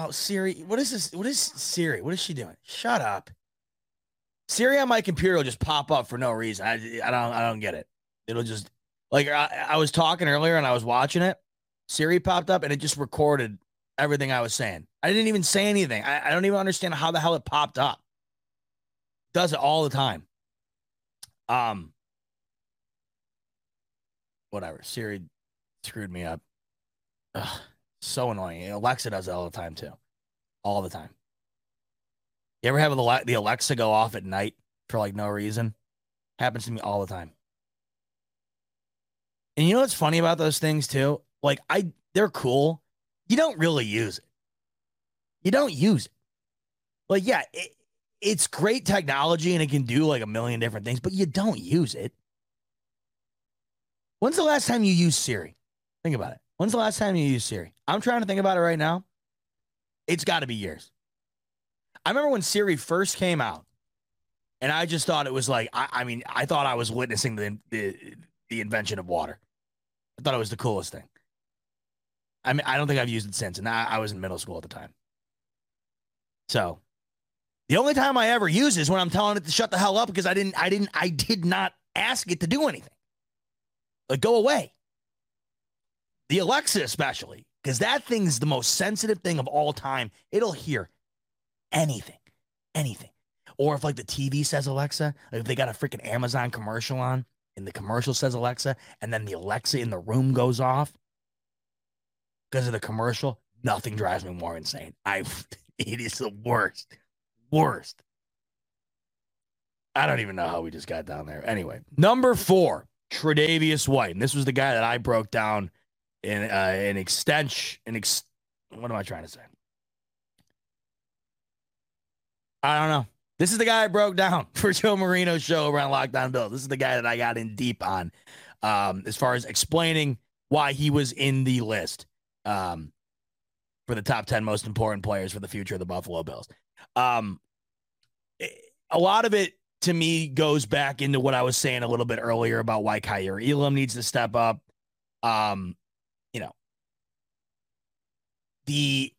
Oh, Siri, what is this? What is Siri? What is she doing? Shut up. Siri on my computer will just pop up for no reason. I, I don't I don't get it. It'll just like I, I was talking earlier and I was watching it. Siri popped up and it just recorded everything I was saying. I didn't even say anything. I, I don't even understand how the hell it popped up. Does it all the time. Um whatever. Siri screwed me up. Ugh, so annoying. Alexa does it all the time too. All the time. You ever have the Alexa go off at night for like no reason? Happens to me all the time. And you know what's funny about those things too? Like I they're cool. You don't really use it. You don't use it. Like yeah, it, it's great technology and it can do like a million different things, but you don't use it. When's the last time you used Siri? Think about it. When's the last time you used Siri? I'm trying to think about it right now. It's got to be years. I remember when Siri first came out, and I just thought it was like I, I mean I thought I was witnessing the, the the invention of water. I thought it was the coolest thing. I mean, I don't think I've used it since, and I, I was in middle school at the time. So, the only time I ever use is when I'm telling it to shut the hell up because I didn't, I didn't, I did not ask it to do anything. Like, go away. The Alexa, especially, because that thing's the most sensitive thing of all time. It'll hear anything, anything. Or if like the TV says Alexa, like if they got a freaking Amazon commercial on, and the commercial says Alexa, and then the Alexa in the room goes off because of the commercial, nothing drives me more insane. I [LAUGHS] it is the worst. Worst. I don't even know how we just got down there. Anyway, number four, Tre'Davious White. And this was the guy that I broke down in uh, an extension. An ex- what am I trying to say? I don't know. This is the guy I broke down [LAUGHS] for Joe Marino's show around Locked On Bill. This is the guy that I got in deep on um, as far as explaining why he was in the list um, for the top 10 most important players for the future of the Buffalo Bills. Um, a lot of it to me goes back into what I was saying a little bit earlier about why Kaiir Elam needs to step up. Um, the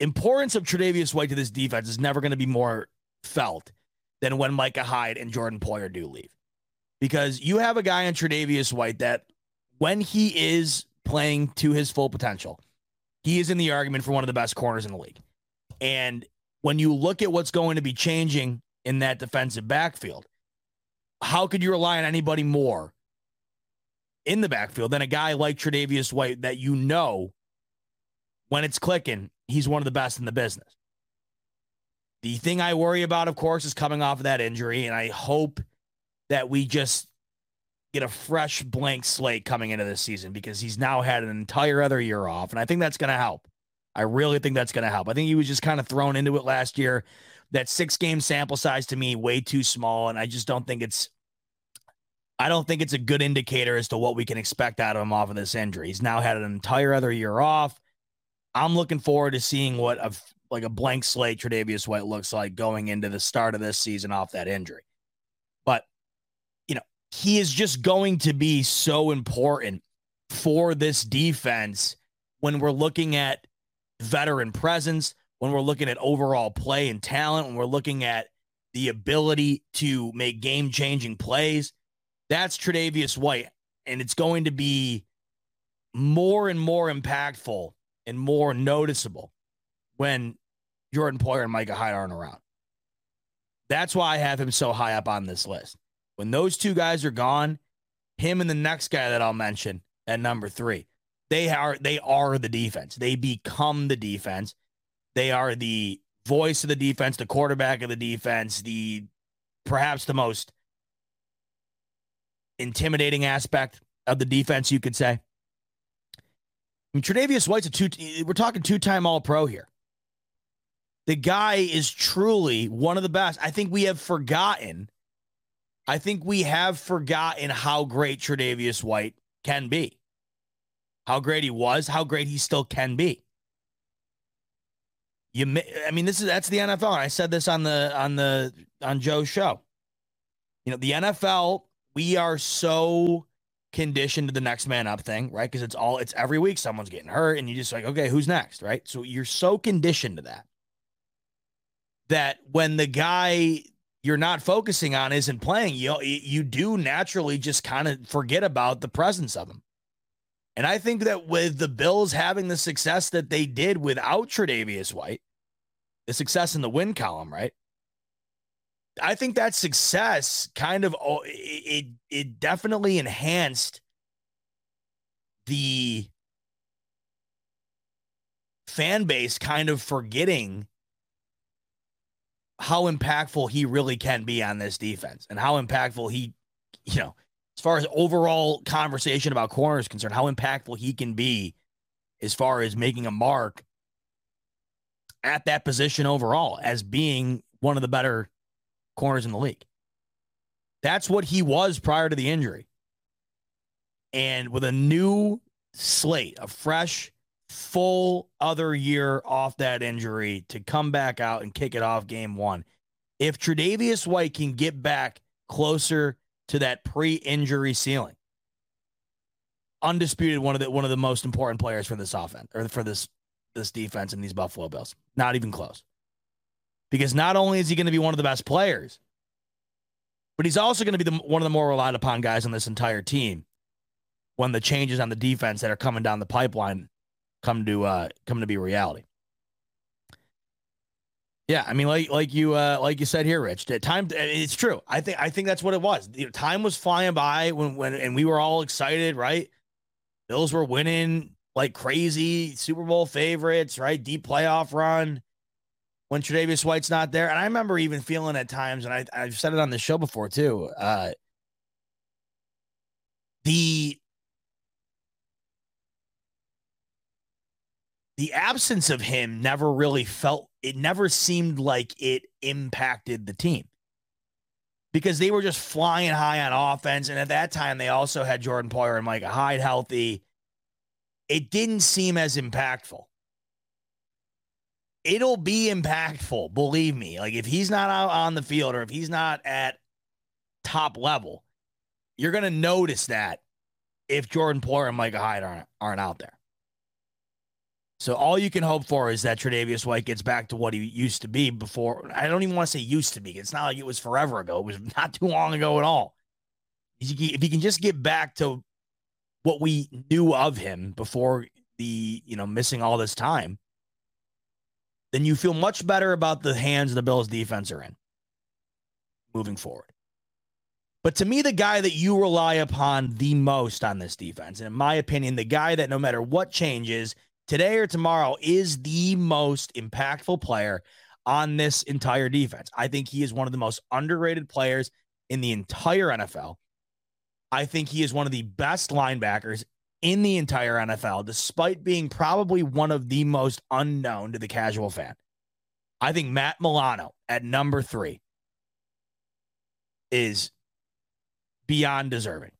importance of Tre'Davious White to this defense is never going to be more felt than when Micah Hyde and Jordan Poyer do leave. Because you have a guy in Tre'Davious White that when he is playing to his full potential, he is in the argument for one of the best corners in the league. And when you look at what's going to be changing in that defensive backfield, how could you rely on anybody more in the backfield than a guy like Tre'Davious White that you know when it's clicking he's one of the best in the business. The thing I worry about, of course, is coming off of that injury, and I hope that we just get a fresh blank slate coming into this season because he's now had an entire other year off, and I think that's going to help. I really think that's going to help. I think he was just kind of thrown into it last year. That six game sample size to me way too small, and I just don't think it's. I don't think it's a good indicator as to what we can expect out of him off of this injury. He's now had an entire other year off. I'm looking forward to seeing what a like a blank slate Tre'Davious White looks like going into the start of this season off that injury. But you know, he is just going to be so important for this defense when we're looking at veteran presence, when we're looking at overall play and talent, when we're looking at the ability to make game changing plays. That's Tre'Davious White. and it's going to be more and more impactful and more noticeable when Jordan Poyer and Micah Hyde aren't around. That's why I have him so high up on this list. When those two guys are gone, him and the next guy that I'll mention at number three, they are they are the defense. They become the defense. They are the voice of the defense, the quarterback of the defense, the perhaps the most intimidating aspect of the defense, you could say. I mean, Tre'Davious White's a two. We're talking two-time All-Pro here. The guy is truly one of the best. I think we have forgotten. I think we have forgotten how great Tre'Davious White can be. How great he was, how great he still can be. You, I mean, this is that's the NFL. I said this on the on the on Joe's show. You know, the NFL we are so conditioned to the next man up thing, right? Because it's all it's every week someone's getting hurt, and you just like, okay, who's next, right? So you're so conditioned to that that when the guy you're not focusing on isn't playing, you you do naturally just kind of forget about the presence of him. And I think that with the Bills having the success that they did without Tre'Davious White, the success in the win column, right? I think that success kind of it it definitely enhanced the fan base kind of forgetting how impactful he really can be on this defense and how impactful he, you know, as far as overall conversation about corners concerned, how impactful he can be as far as making a mark at that position overall as being one of the better corners in the league. That's what he was prior to the injury. And with a new slate, a fresh, full other year off that injury to come back out and kick it off game one. If Tre'Davious White can get back closer to that pre-injury ceiling, undisputed one of the one of the most important players for this offense or for this this defense and these Buffalo Bills. Not even close because not only is he going to be one of the best players, but he's also going to be the, one of the more relied upon guys on this entire team when the changes on the defense that are coming down the pipeline come to uh, come to be reality. Yeah, I mean, like like you uh, like you said here, Rich. Time it's true. I think I think that's what it was. You know, time was flying by when when and we were all excited, right? Bills were winning like crazy, Super Bowl favorites, right? Deep playoff run when Tre'Davious White's not there. And I remember even feeling at times, and I, I've said it on the show before too. Uh, the the absence of him never really felt it never seemed like it impacted the team because they were just flying high on offense and at that time they also had Jordan Poyer and Micah Hyde healthy it didn't seem as impactful it'll be impactful. Believe me. Like if he's not out on the field or if he's not at top level, you're gonna notice that if Jordan Poyer and Micah Hyde aren't aren't out there. So all you can hope for is that Tre'Davious White gets back to what he used to be before. I don't even want to say used to be. It's not like it was forever ago. It was not [LAUGHS] too long ago at all. If he can just get back to what we knew of him before the you know missing all this time, then you feel much better about the hands the Bills defense are in moving forward. But to me, the guy that you rely upon the most on this defense, and in my opinion, the guy that no matter what changes today or tomorrow is the most impactful player on this entire defense. I think he is one of the most underrated players in the entire NFL. I think he is one of the best linebackers in the entire NFL, despite being probably one of the most unknown to the casual fan. I think Matt Milano at number three is beyond deserving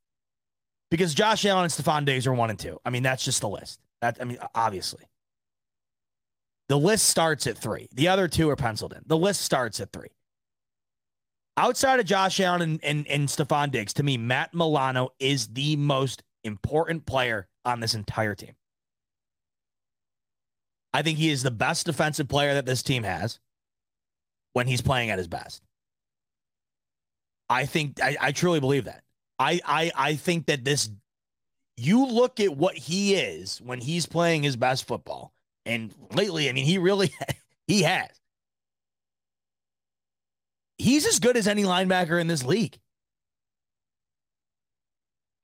because Josh Allen and Stefon Diggs are one and two. I mean, that's just the list. That I mean, obviously, the list starts at three. The other two are penciled in. The list starts at three. Outside of Josh Allen and, and, and Stefon Diggs, to me, Matt Milano is the most important player on this entire team. I think he is the best defensive player that this team has when he's playing at his best. I think I, I truly believe that. I, I I think that this you look at what he is when he's playing his best football, and lately, I mean, he really [LAUGHS] he has. He's as good as any linebacker in this league.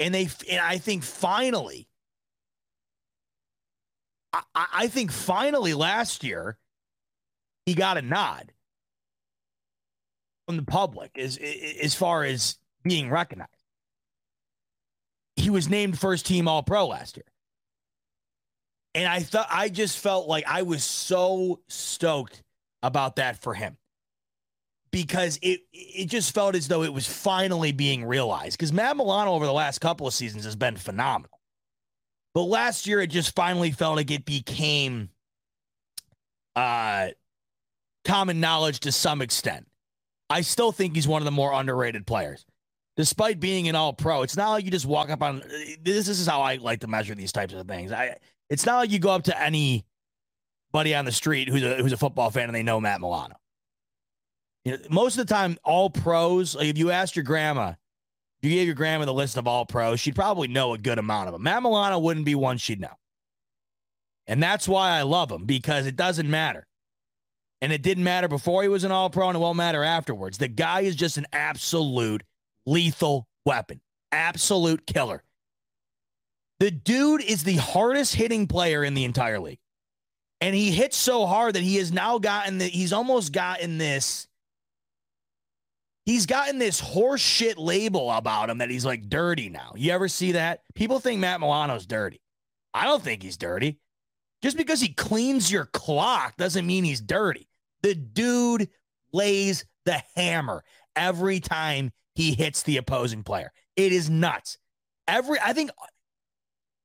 And they, and I think finally, I, I think finally last year, he got a nod from the public as as far as being recognized. He was named first team All Pro last year. And I thought I just felt like I was so stoked about that for him. Because it it just felt as though it was finally being realized. Because Matt Milano over the last couple of seasons has been phenomenal. But last year it just finally felt like it became uh common knowledge to some extent. I still think he's one of the more underrated players. Despite being an all pro, it's not like you just walk up on this. This is how I like to measure these types of things. I it's not like you go up to anybody on the street who's a who's a football fan and they know Matt Milano. You know, most of the time, all pros, like if you asked your grandma, you gave your grandma the list of all pros, she'd probably know a good amount of them. Matt Milano wouldn't be one she'd know. And that's why I love him because it doesn't matter and it didn't matter before he was an all pro, and it won't matter afterwards. The guy is just an absolute lethal weapon, absolute killer. The dude is the hardest hitting player in the entire league. And he hits so hard that he has now gotten the, he's almost gotten this. He's gotten this horse shit label about him that he's like dirty now. You ever see that? People think Matt Milano's dirty. I don't think he's dirty. Just because he cleans your clock doesn't mean he's dirty. The dude lays the hammer every time he hits the opposing player. It is nuts. Every I think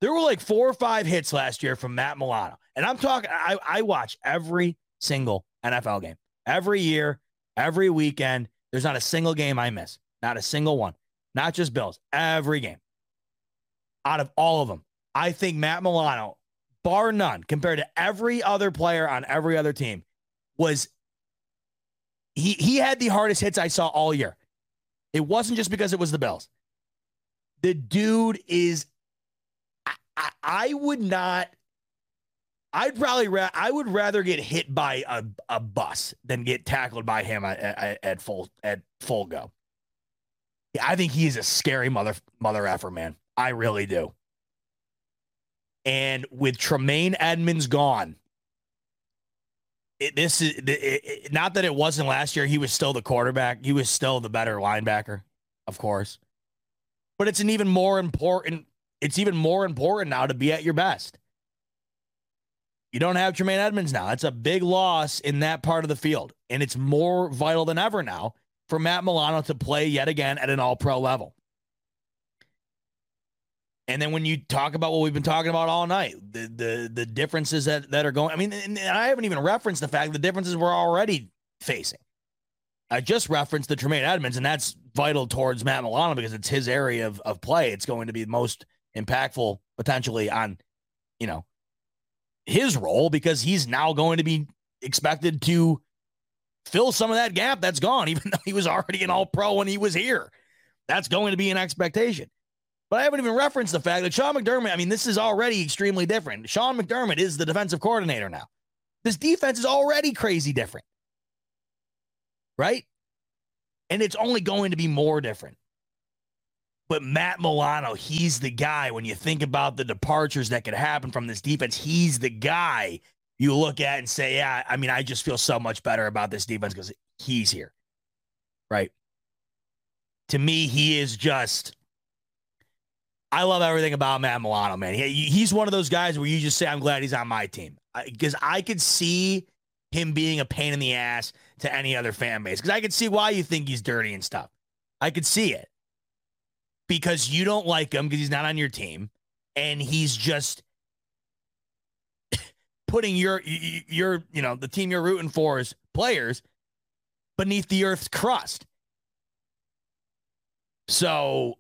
there were like four or five hits last year from Matt Milano. And I'm talking I, I watch every single NFL game. Every year, every weekend. There's not a single game I miss. Not a single one. Not just Bills. Every game. Out of all of them. I think Matt Milano, bar none, compared to every other player on every other team, was he he had the hardest hits I saw all year. It wasn't just because it was the Bills. The dude is I, I, I would not I'd probably ra- I would rather get hit by a, a bus than get tackled by him at, at, at full at full go. Yeah, I think he's a scary mother mother effer, man. I really do. And with Tremaine Edmunds gone, it, this is it, it, not that it wasn't last year. He was still the quarterback. He was still the better linebacker, of course. But it's an even more important. It's even more important now to be at your best. You don't have Tremaine Edmunds now. That's a big loss in that part of the field, and it's more vital than ever now for Matt Milano to play yet again at an All-Pro level. And then when you talk about what we've been talking about all night, the the the differences that, that are going, I mean, I haven't even referenced the fact the differences we're already facing. I just referenced the Tremaine Edmunds, and that's vital towards Matt Milano because it's his area of, of play. It's going to be most impactful potentially on, you know, his role because he's now going to be expected to fill some of that gap that's gone, [LAUGHS] even though he was already an all pro when he was here. That's going to be an expectation. But I haven't even referenced the fact that Sean McDermott, I mean, this is already extremely different. Sean McDermott is the defensive coordinator now. This defense is already crazy different. Right? And it's only going to be more different. But Matt Milano, he's the guy when you think about the departures that could happen from this defense. He's the guy you look at and say, Yeah, I mean, I just feel so much better about this defense because he's here. Right? To me, he is just I love everything about Matt Milano, man. He, he's one of those guys where you just say, I'm glad he's on my team. Because I, I could see him being a pain in the ass to any other fan base. Because I could see why you think he's dirty and stuff. I could see it. Because you don't like him because he's not on your team. And he's just [COUGHS] putting your, your, you know, the team you're rooting for as players beneath the earth's crust. So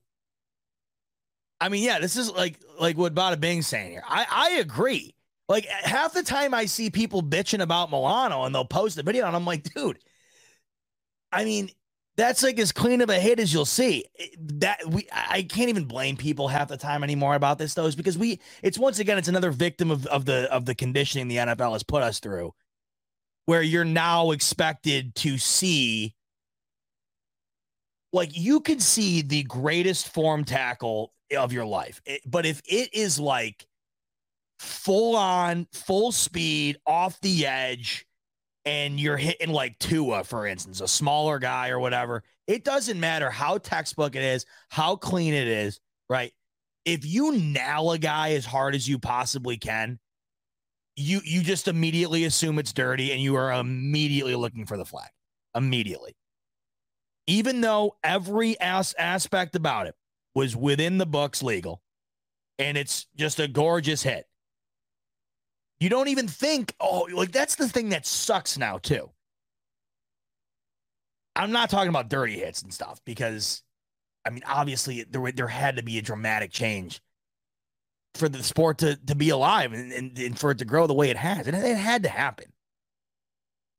I mean, yeah, this is like like what Bada Bing's saying here. I, I agree. Like half the time I see people bitching about Milano and they'll post a video and I'm like, dude, I mean, That's like as clean of a hit as you'll see. That we I can't even blame people half the time anymore about this though, is because we it's once again it's another victim of, of the of the conditioning the NFL has put us through, where you're now expected to see like you could see the greatest form tackle of your life. It, but if it is like full on, full speed, off the edge, and you're hitting like Tua, for instance, a smaller guy or whatever, it doesn't matter how textbook it is, how clean it is, right? If you nail a guy as hard as you possibly can, you you just immediately assume it's dirty and you are immediately looking for the flag. Immediately. Even though every as- aspect about it was within the books legal and it's just a gorgeous hit you don't even think, oh, like that's the thing that sucks now, too. I'm not talking about dirty hits and stuff because, I mean, obviously there, there had to be a dramatic change for the sport to, to be alive and, and, and for it to grow the way it has. And it, it had to happen.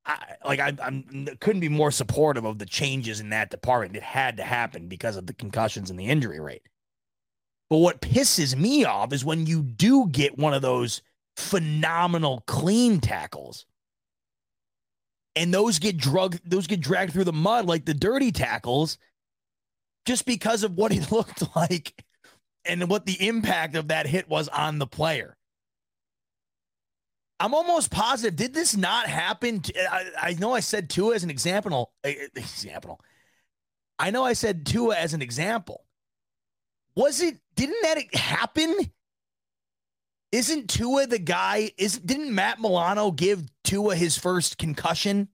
I, like I, I'm couldn't be more supportive of the changes in that department. It had to happen because of the concussions and the injury rate. But what pisses me off is when you do get one of those phenomenal clean tackles. And those get drug those get dragged through the mud like the dirty tackles just because of what he [LAUGHS] looked like and what the impact of that hit was on the player. I'm almost positive. Did this not happen? To, I, I, know I said Tua as an example. Eh, eh, example. I know I said Tua as an example. Was it? Didn't that happen isn't Tua the guy? Is didn't Matt Milano give Tua his first concussion?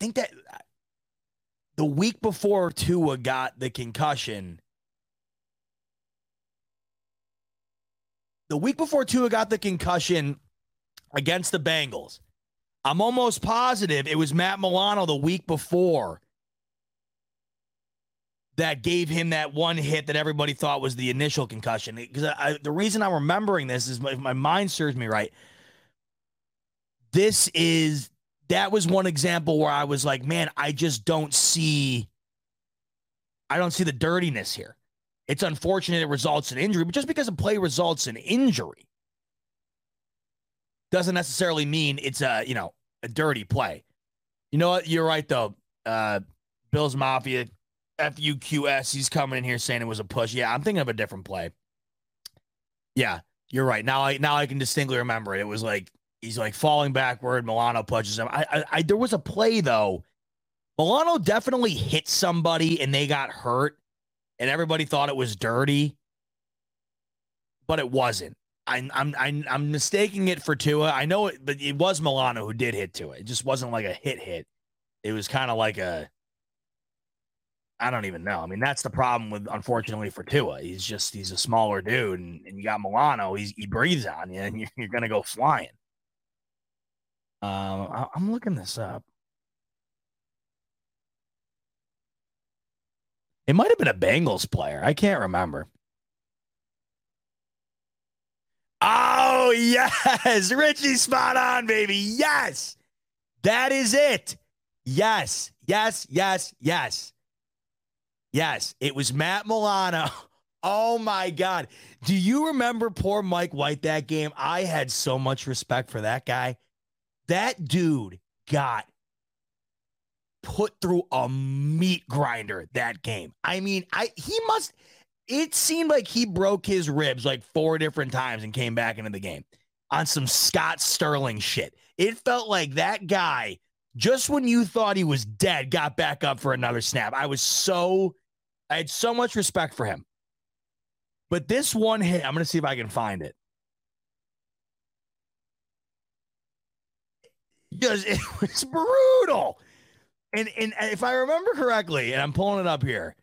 I think that the week before Tua got the concussion, the week before Tua got the concussion against the Bengals, I'm almost positive it was Matt Milano the week before that gave him that one hit that everybody thought was the initial concussion. Because the reason I'm remembering this is my, my mind serves me right. This is that was one example where I was like, man, I just don't see, I don't see the dirtiness here. It's unfortunate it results in injury, but just because a play results in injury doesn't necessarily mean it's a you know a dirty play. You know what? You're right though. Uh, Bills Mafia FUQS. He's coming in here saying it was a push. Yeah, I'm thinking of a different play. Yeah, you're right. Now I now I can distinctly remember it. It was like he's like falling backward. Milano punches him. I, I, I there was a play though. Milano definitely hit somebody and they got hurt, and everybody thought it was dirty, but it wasn't. I'm I'm I'm, I'm mistaking it for Tua. I know it, but it was Milano who did hit Tua. It just wasn't like a hit hit. It was kind of like a I don't even know. I mean, that's the problem with, unfortunately, for Tua. He's just he's a smaller dude, and, and you got Milano. He's, he breathes on you, and [LAUGHS] you're, you're going to go flying. Um, I, I'm looking this up. It might have been a Bengals player. I can't remember. Oh, [LAUGHS] yes. Richie spot on, baby. Yes. That is it. Yes. Yes. Yes. Yes. Yes, it was Matt Milano. [LAUGHS] Oh my God. Do you remember poor Mike White that game? I had so much respect for that guy. That dude got put through a meat grinder that game. I mean, I he must it seemed like he broke his ribs like four different times and came back into the game on some Scott Sterling shit. It felt like that guy just when you thought he was dead got back up for another snap. I was so I had so much respect for him. But this one hit, I'm going to see if I can find it. Because [LAUGHS] it was brutal. And, and if I remember correctly, and I'm pulling it up here,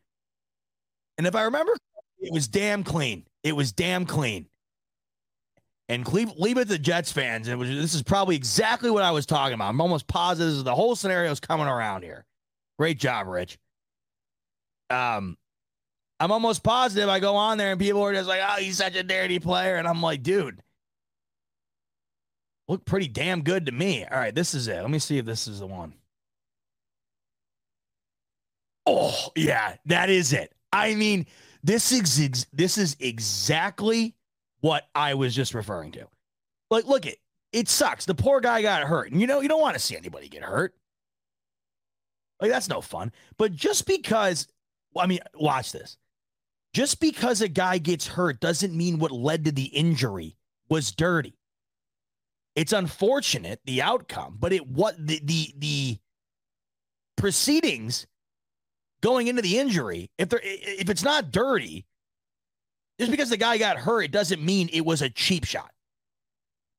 and if I remember, it was damn clean. It was damn clean. And leave, leave it to Jets fans. And this is probably exactly what I was talking about. I'm almost positive the whole scenario is coming around here. Great job, Rich um, I'm almost positive I go on there and people are just like, oh, he's such a dirty player. And I'm like, dude, look pretty damn good to me. All right, this is it. Let me see if this is the one. Oh, yeah, that is it. I mean, this is ex- this is exactly what I was just referring to. Like, look it, it sucks. The poor guy got hurt, and you know you don't want to see anybody get hurt. Like that's no fun. But just because, I mean, watch this. Just because a guy gets hurt doesn't mean what led to the injury was dirty. It's unfortunate the outcome, but it what the the the proceedings going into the injury, if they if it's not dirty, just because the guy got hurt, it doesn't mean it was a cheap shot.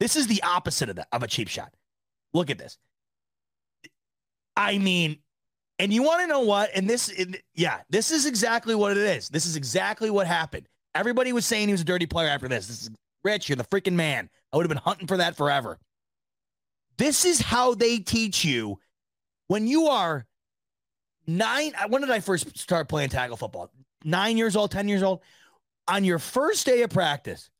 This is the opposite of that of a cheap shot. Look at this. I mean, and you want to know what? And this, yeah, this is exactly what it is. This is exactly what happened. Everybody was saying he was a dirty player after this. This is Rich, you're the freaking man. I would have been hunting for that forever. This is how they teach you when you are nine. When did I first start playing tackle football? Nine years old, 10 years old. On your first day of practice,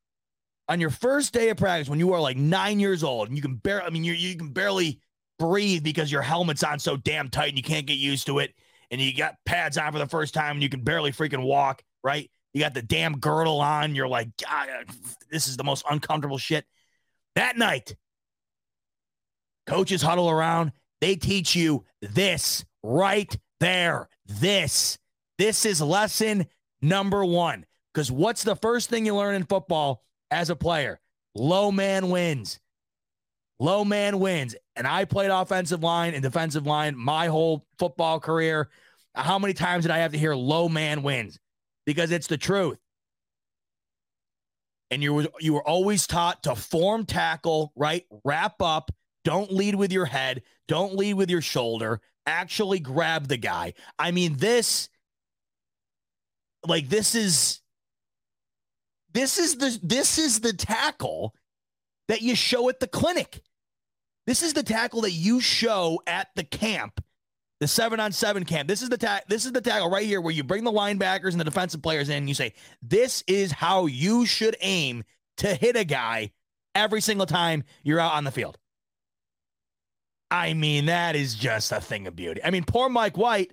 on your first day of practice, when you are like nine years old and you can barely, I mean, you you can barely breathe because your helmet's on so damn tight and you can't get used to it. And you got pads on for the first time and you can barely freaking walk, right? You got the damn girdle on. You're like, God, this is the most uncomfortable shit. That night, coaches huddle around. They teach you this right there. This. This is lesson number one. Because what's the first thing you learn in football as a player? Low man wins. Low man wins. And I played offensive line and defensive line my whole football career. How many times did I have to hear low man wins? Because it's the truth. And you were you were always taught to form tackle, right? Wrap up, don't lead with your head, don't lead with your shoulder, actually grab the guy. I mean, this like this is this is the this is the tackle that you show at the clinic. This is the tackle that you show at the camp, the seven on seven camp. This is the ta- This is the tackle right here where you bring the linebackers and the defensive players in. And you say, "This is how you should aim to hit a guy every single time you're out on the field." I mean, that is just a thing of beauty. I mean, poor Mike White.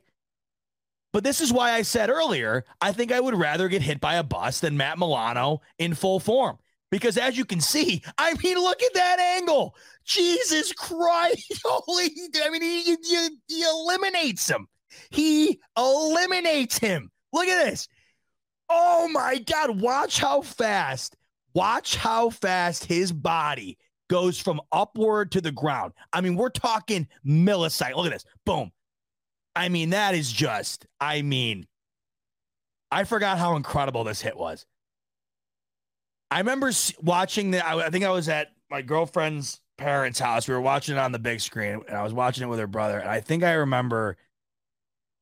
But this is why I said earlier, I think I would rather get hit by a bus than Matt Milano in full form. Because as you can see, I mean, look at that angle. Jesus Christ. [LAUGHS] Holy, I mean, he, he, he eliminates him. He eliminates him. Look at this. Oh my God. Watch how fast, watch how fast his body goes from upward to the ground. I mean, we're talking millisecond. Look at this. Boom. I mean, that is just, I mean, I forgot how incredible this hit was. I remember watching that. I think I was at my girlfriend's parents' house. We were watching it on the big screen, and I was watching it with her brother. And I think I remember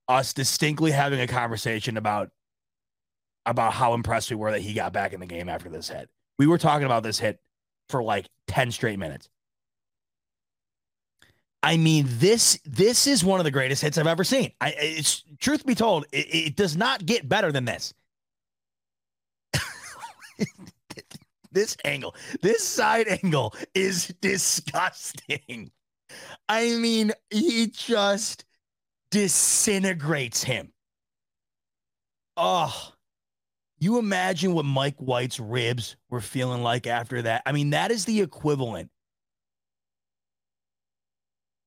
us distinctly having a conversation about about how impressed we were that he got back in the game after this hit. We were talking about this hit for like 10 straight minutes. I mean, this this is one of the greatest hits I've ever seen. I it's truth be told, it, it does not get better than this. [LAUGHS] this angle, this side angle is disgusting. I mean, he just disintegrates him. Oh, you imagine what Mike White's ribs were feeling like after that? I mean, that is the equivalent.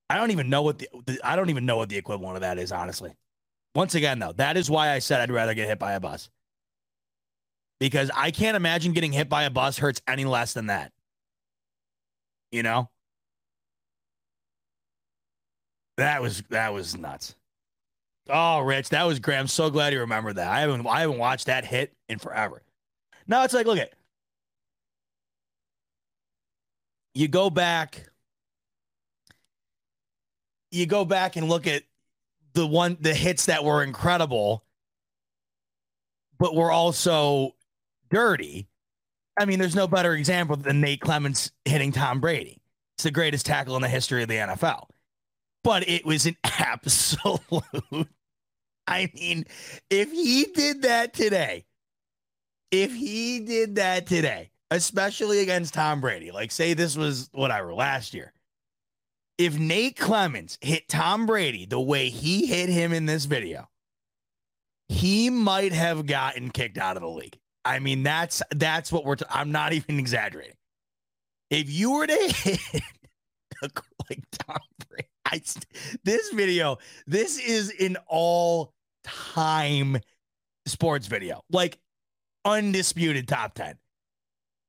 I don't even know what the, I don't even know what the equivalent of that is, honestly. Once again, though, that is why I said I'd rather get hit by a bus because I can't imagine getting hit by a bus hurts any less than that. You know? That was that was nuts. Oh, Rich, that was great. I'm so glad you remembered that. I haven't I haven't watched that hit in forever. Now it's like, look at you go back, you go back and look at the one the hits that were incredible, but were also dirty. I mean, there's no better example than Nate Clements hitting Tom Brady. It's the greatest tackle in the history of the NFL. But it was an [LAUGHS] absolute. I mean, if he did that today, if he did that today, especially against Tom Brady. Like, say this was whatever last year. If Nate Clements hit Tom Brady the way he hit him in this video, he might have gotten kicked out of the league. I mean, that's that's what we're. I'm not even exaggerating. If you were to [LAUGHS] hit like Tom Brady, I, this video, this is an all time sports video, like undisputed top 10.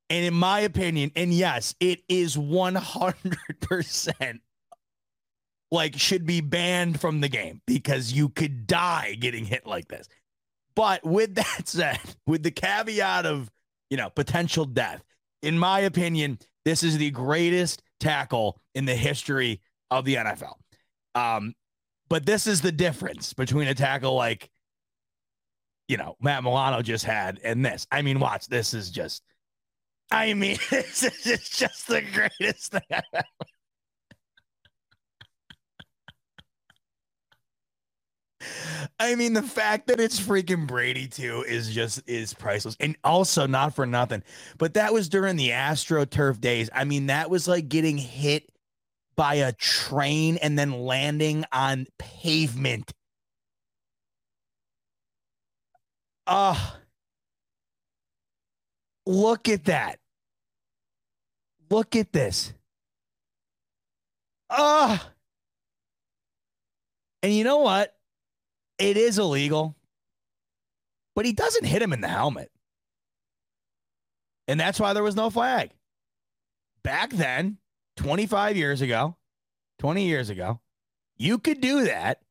And in my opinion, and yes, it is 100% like should be banned from the game because you could die getting hit like this. But with that [LAUGHS] said, with the caveat of, you know, potential death, in my opinion, this is the greatest tackle in the history of the NFL. Um, but this is the difference between a tackle like, you know, Matt Milano just had and this. I mean, watch, this is just, I mean, [LAUGHS] this is just the greatest thing I've ever. I mean, the fact that it's freaking Brady too is just is priceless. And also not for nothing, but that was during the AstroTurf days. I mean, that was like getting hit by a train and then landing on pavement. Ah. Uh, look at that. Look at this. Ah. Uh, and you know what? It is illegal, but he doesn't hit him in the helmet. And that's why there was no flag. Back then, 25 years ago, 20 years ago, you could do that.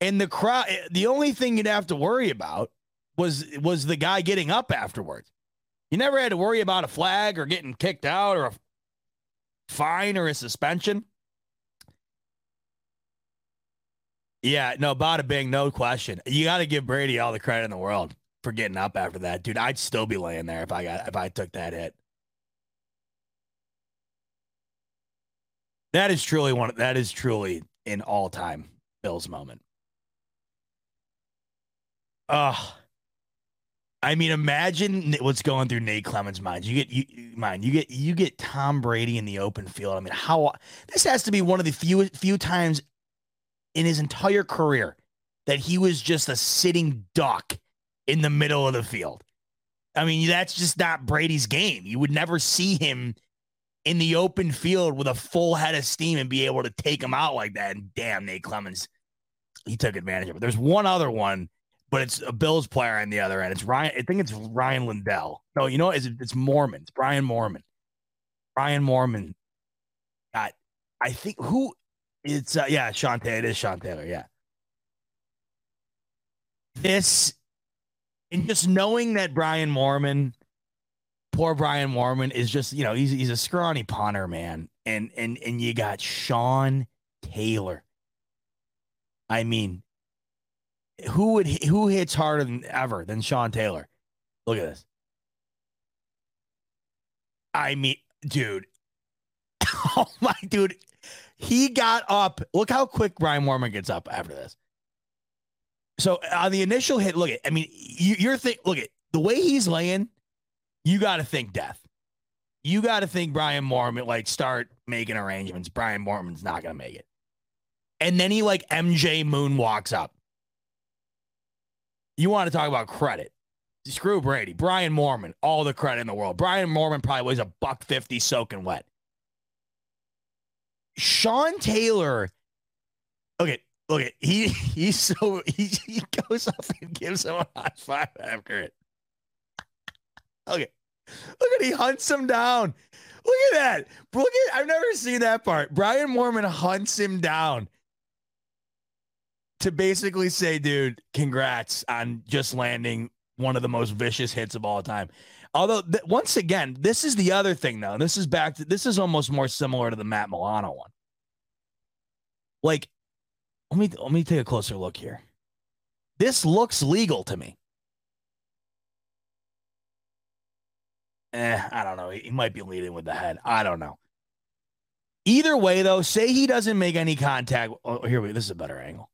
And the crowd, the only thing you'd have to worry about was was the guy getting up afterwards. You never had to worry about a flag or getting kicked out or a fine or a suspension. Yeah, no, bada bing, no question. You got to give Brady all the credit in the world for getting up after that, dude. I'd still be laying there if I got if I took that hit. That is truly one. That is truly an all time Bills moment. Oh, I mean, imagine what's going through Nate Clements' mind. You get you mind. You get you get Tom Brady in the open field. I mean, how this has to be one of the few few times in his entire career that he was just a sitting duck in the middle of the field. I mean, that's just not Brady's game. You would never see him in the open field with a full head of steam and be able to take him out like that. And damn, Nate Clements, he took advantage of it. There's one other one, but it's a Bills player on the other end. It's Rian. I think it's Rian Lindell. No, you know, it's, it's Moorman. It's Brian Moorman. Brian Moorman. got, I think, who it's uh, yeah, Sean Taylor. It is Sean Taylor. Yeah. This and just knowing that Brian Moorman, poor Brian Moorman, is just you know he's he's a scrawny punter man, and and and you got Sean Taylor. I mean, who would who hits harder than ever than Sean Taylor? Look at this. I mean, dude. [LAUGHS] oh my dude, he got up. Look how quick Brian Moorman gets up after this. So on the initial hit, look at. I mean, you, are think. Look at the way he's laying. You got to think death. You got to think Brian Moorman like start making arrangements. Brian Moorman's not gonna make it. And then he like MJ Moon walks up. You want to talk about credit? Screw Brady. Brian Moorman, all the credit in the world. Brian Moorman probably weighs a buck fifty soaking wet. Sean Taylor. Okay, look at he [LAUGHS] he's so [LAUGHS] he, he goes up and gives him a high five after it. Okay. Look at he hunts him down. Look at that. Look at I've never seen that part. Brian Moorman hunts him down to basically say, dude, congrats on just landing one of the most vicious hits of all time. Although th- once again, this is the other thing though. This is back to this is almost more similar to the Matt Milano one. Like, let me let me take a closer look here. This looks legal to me. Eh, I don't know. He might be leading with the head. I don't know. Either way, though, say he doesn't make any contact. Oh, here we. This is a better angle.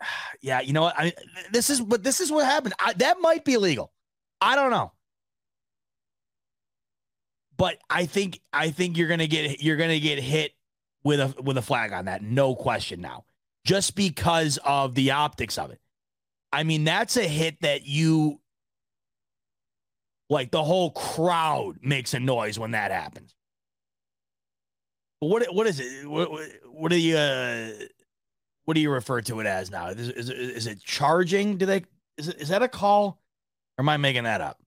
[SIGHS] Yeah, you know what? I this is but this is what happened. I, that might be illegal. I don't know. But I think I think you're gonna get you're gonna get hit with a with a flag on that, no question now. Just because of the optics of it. I mean, that's a hit that you like the whole crowd makes a noise when that happens. What what is it? What, what do you uh, what do you refer to it as now? Is, is, is it charging? Do they is is that a call? Or am I making that up?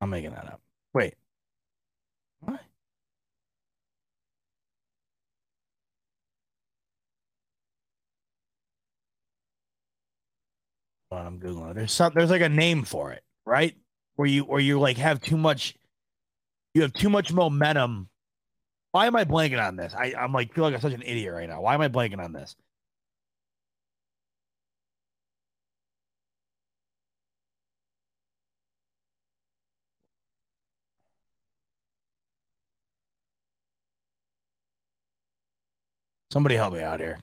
I'm making that up. Wait. What? I'm googling. There's some. There's like a name for it, right? Where you where you like have too much. You have too much momentum. Why am I blanking on this? I I'm like feel like I'm such an idiot right now. Why am I blanking on this? Somebody help me out here.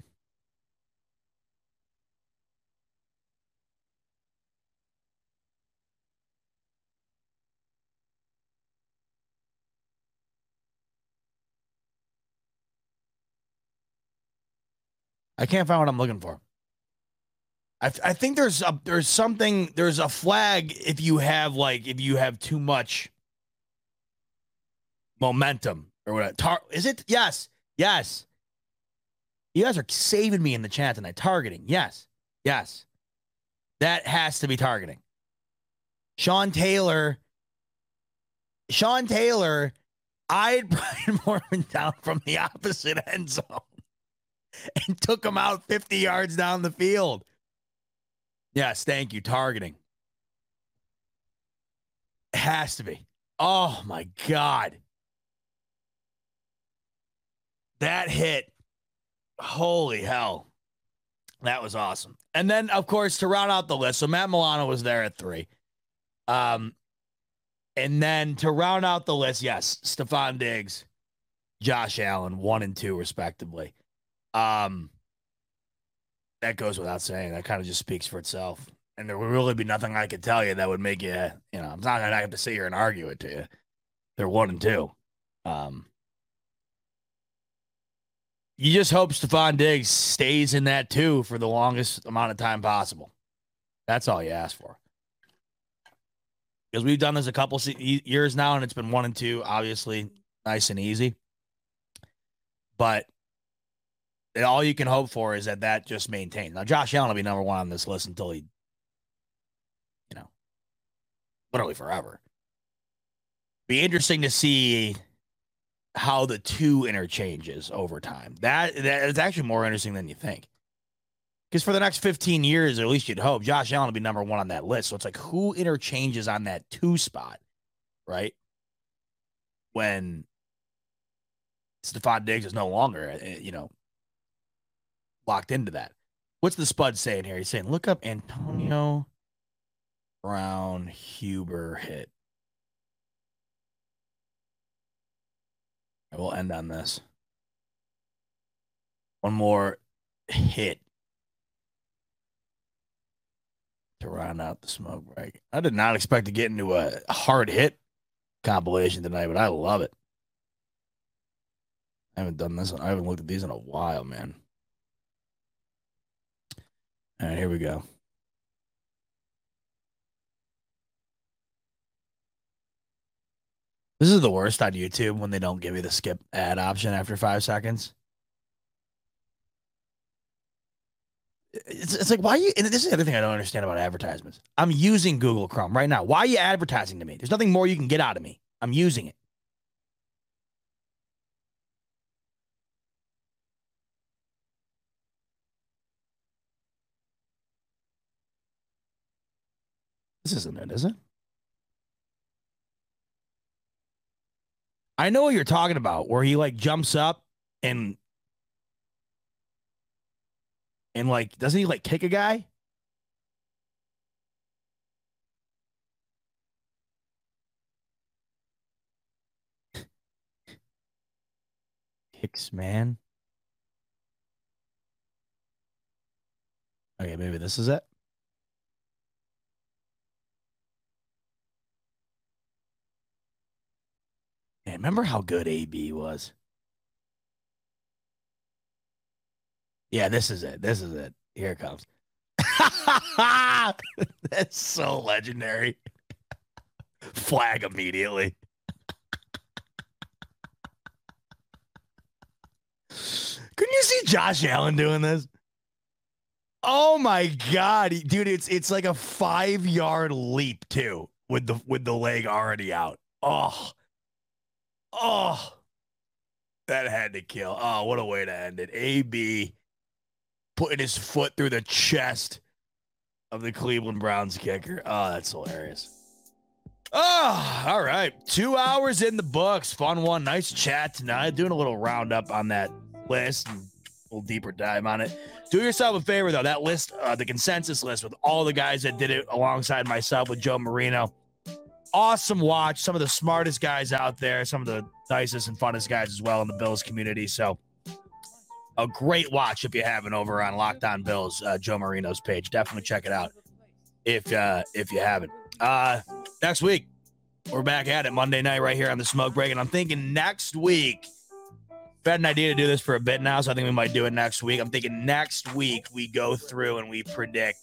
I can't find what I'm looking for. I, I think there's a there's something there's a flag if you have like if you have too much momentum or whatever. Tar- is it? Yes. Yes. You guys are saving me in the chat tonight. Targeting. Yes. Yes. That has to be targeting. Sean Taylor. Sean Taylor eyed [LAUGHS] Brian Moorman down from the opposite end zone and took him out 50 yards down the field. Yes, thank you. Targeting. It Has to be. Oh my God. That hit. Holy hell. That was awesome. And then, of course, to round out the list, so Matt Milano was there at three. Um, and then to round out the list, yes, Stefon Diggs, Josh Allen, one and two, respectively. Um, that goes without saying. That kind of just speaks for itself. And there would really be nothing I could tell you that would make you, you know, I'm not gonna have to sit here and argue it to you. They're one and two. Um, you just hope Stefon Diggs stays in that two for the longest amount of time possible. That's all you ask for. Because we've done this a couple years now, and it's been one and two, obviously nice and easy. But all you can hope for is that that just maintains. Now, Josh Allen will be number one on this list until he, you know, literally forever. Be interesting to see how the two interchanges over time. That that is actually more interesting than you think. Because for the next 15 years, at least you'd hope, Josh Allen will be number one on that list. So it's like who interchanges on that two spot, right? When Stefon Diggs is no longer, eh, eh, you know, locked into that. What's the Spud saying here? He's saying, look up Antonio Brown Huber hit. I will end on this. One more hit to round out the smoke break. I did not expect to get into a hard hit compilation tonight, but I love it. I haven't done this. One. I haven't looked at these in a while, man. All right, here we go. This is the worst on YouTube when they don't give you the skip ad option after five seconds. It's, it's like, why you, and this is the other thing I don't understand about advertisements. I'm using Google Chrome right now. Why are you advertising to me? There's nothing more you can get out of me. I'm using it. This isn't it, is it? I know what you're talking about, where he like jumps up and and like doesn't he like kick a guy? [LAUGHS] Kicks man. Okay, maybe this is it. Man, remember how good AB was? Yeah, this is it. This is it. Here it comes. [LAUGHS] That's so legendary. [LAUGHS] Flag immediately. Couldn't you see Josh Allen doing this? Oh my god, dude! It's it's like a five yard leap too, with the with the leg already out. Oh, oh, that had to kill. Oh, what a way to end it. AB putting his foot through the chest of the Cleveland Browns kicker. Oh, that's hilarious. Oh, all right. Two hours in the books. Fun one. Nice chat tonight. Doing a little roundup on that list and a little deeper dive on it. Do yourself a favor, though. That list, uh, the consensus list with all the guys that did it alongside myself with Joe Marino. Awesome watch. Some of the smartest guys out there, some of the nicest and funnest guys as well in the Bills community. So, a great watch if you haven't over on Locked On Bills, uh, Joe Marino's page. Definitely check it out if uh, if you haven't. Uh, next week we're back at it Monday night right here on the Smoke Break, and I'm thinking next week. I've had an idea to do this for a bit now, so I think we might do it next week. I'm thinking next week we go through and we predict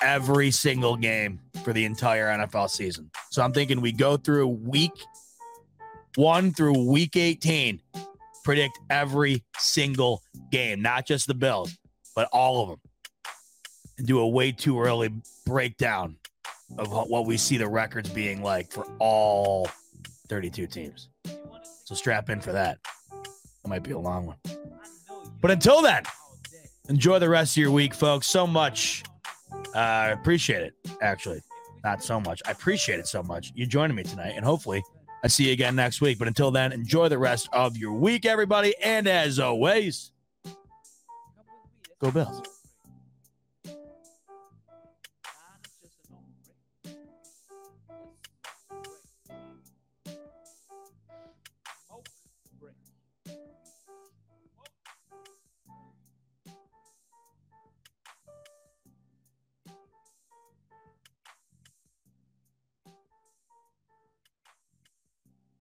every single game for the entire NFL season. So I'm thinking we go through week one through week 18 predict every single game, not just the Bills, but all of them, and do a way too early breakdown of what we see the records being like for all 32 teams. So strap in for that. It might be a long one. But until then, enjoy the rest of your week, folks. So much. I uh, appreciate it, actually. Not so much. I appreciate it so much. You joining me tonight, and hopefully I see you again next week. But until then, enjoy the rest of your week, everybody. And as always, go Bills.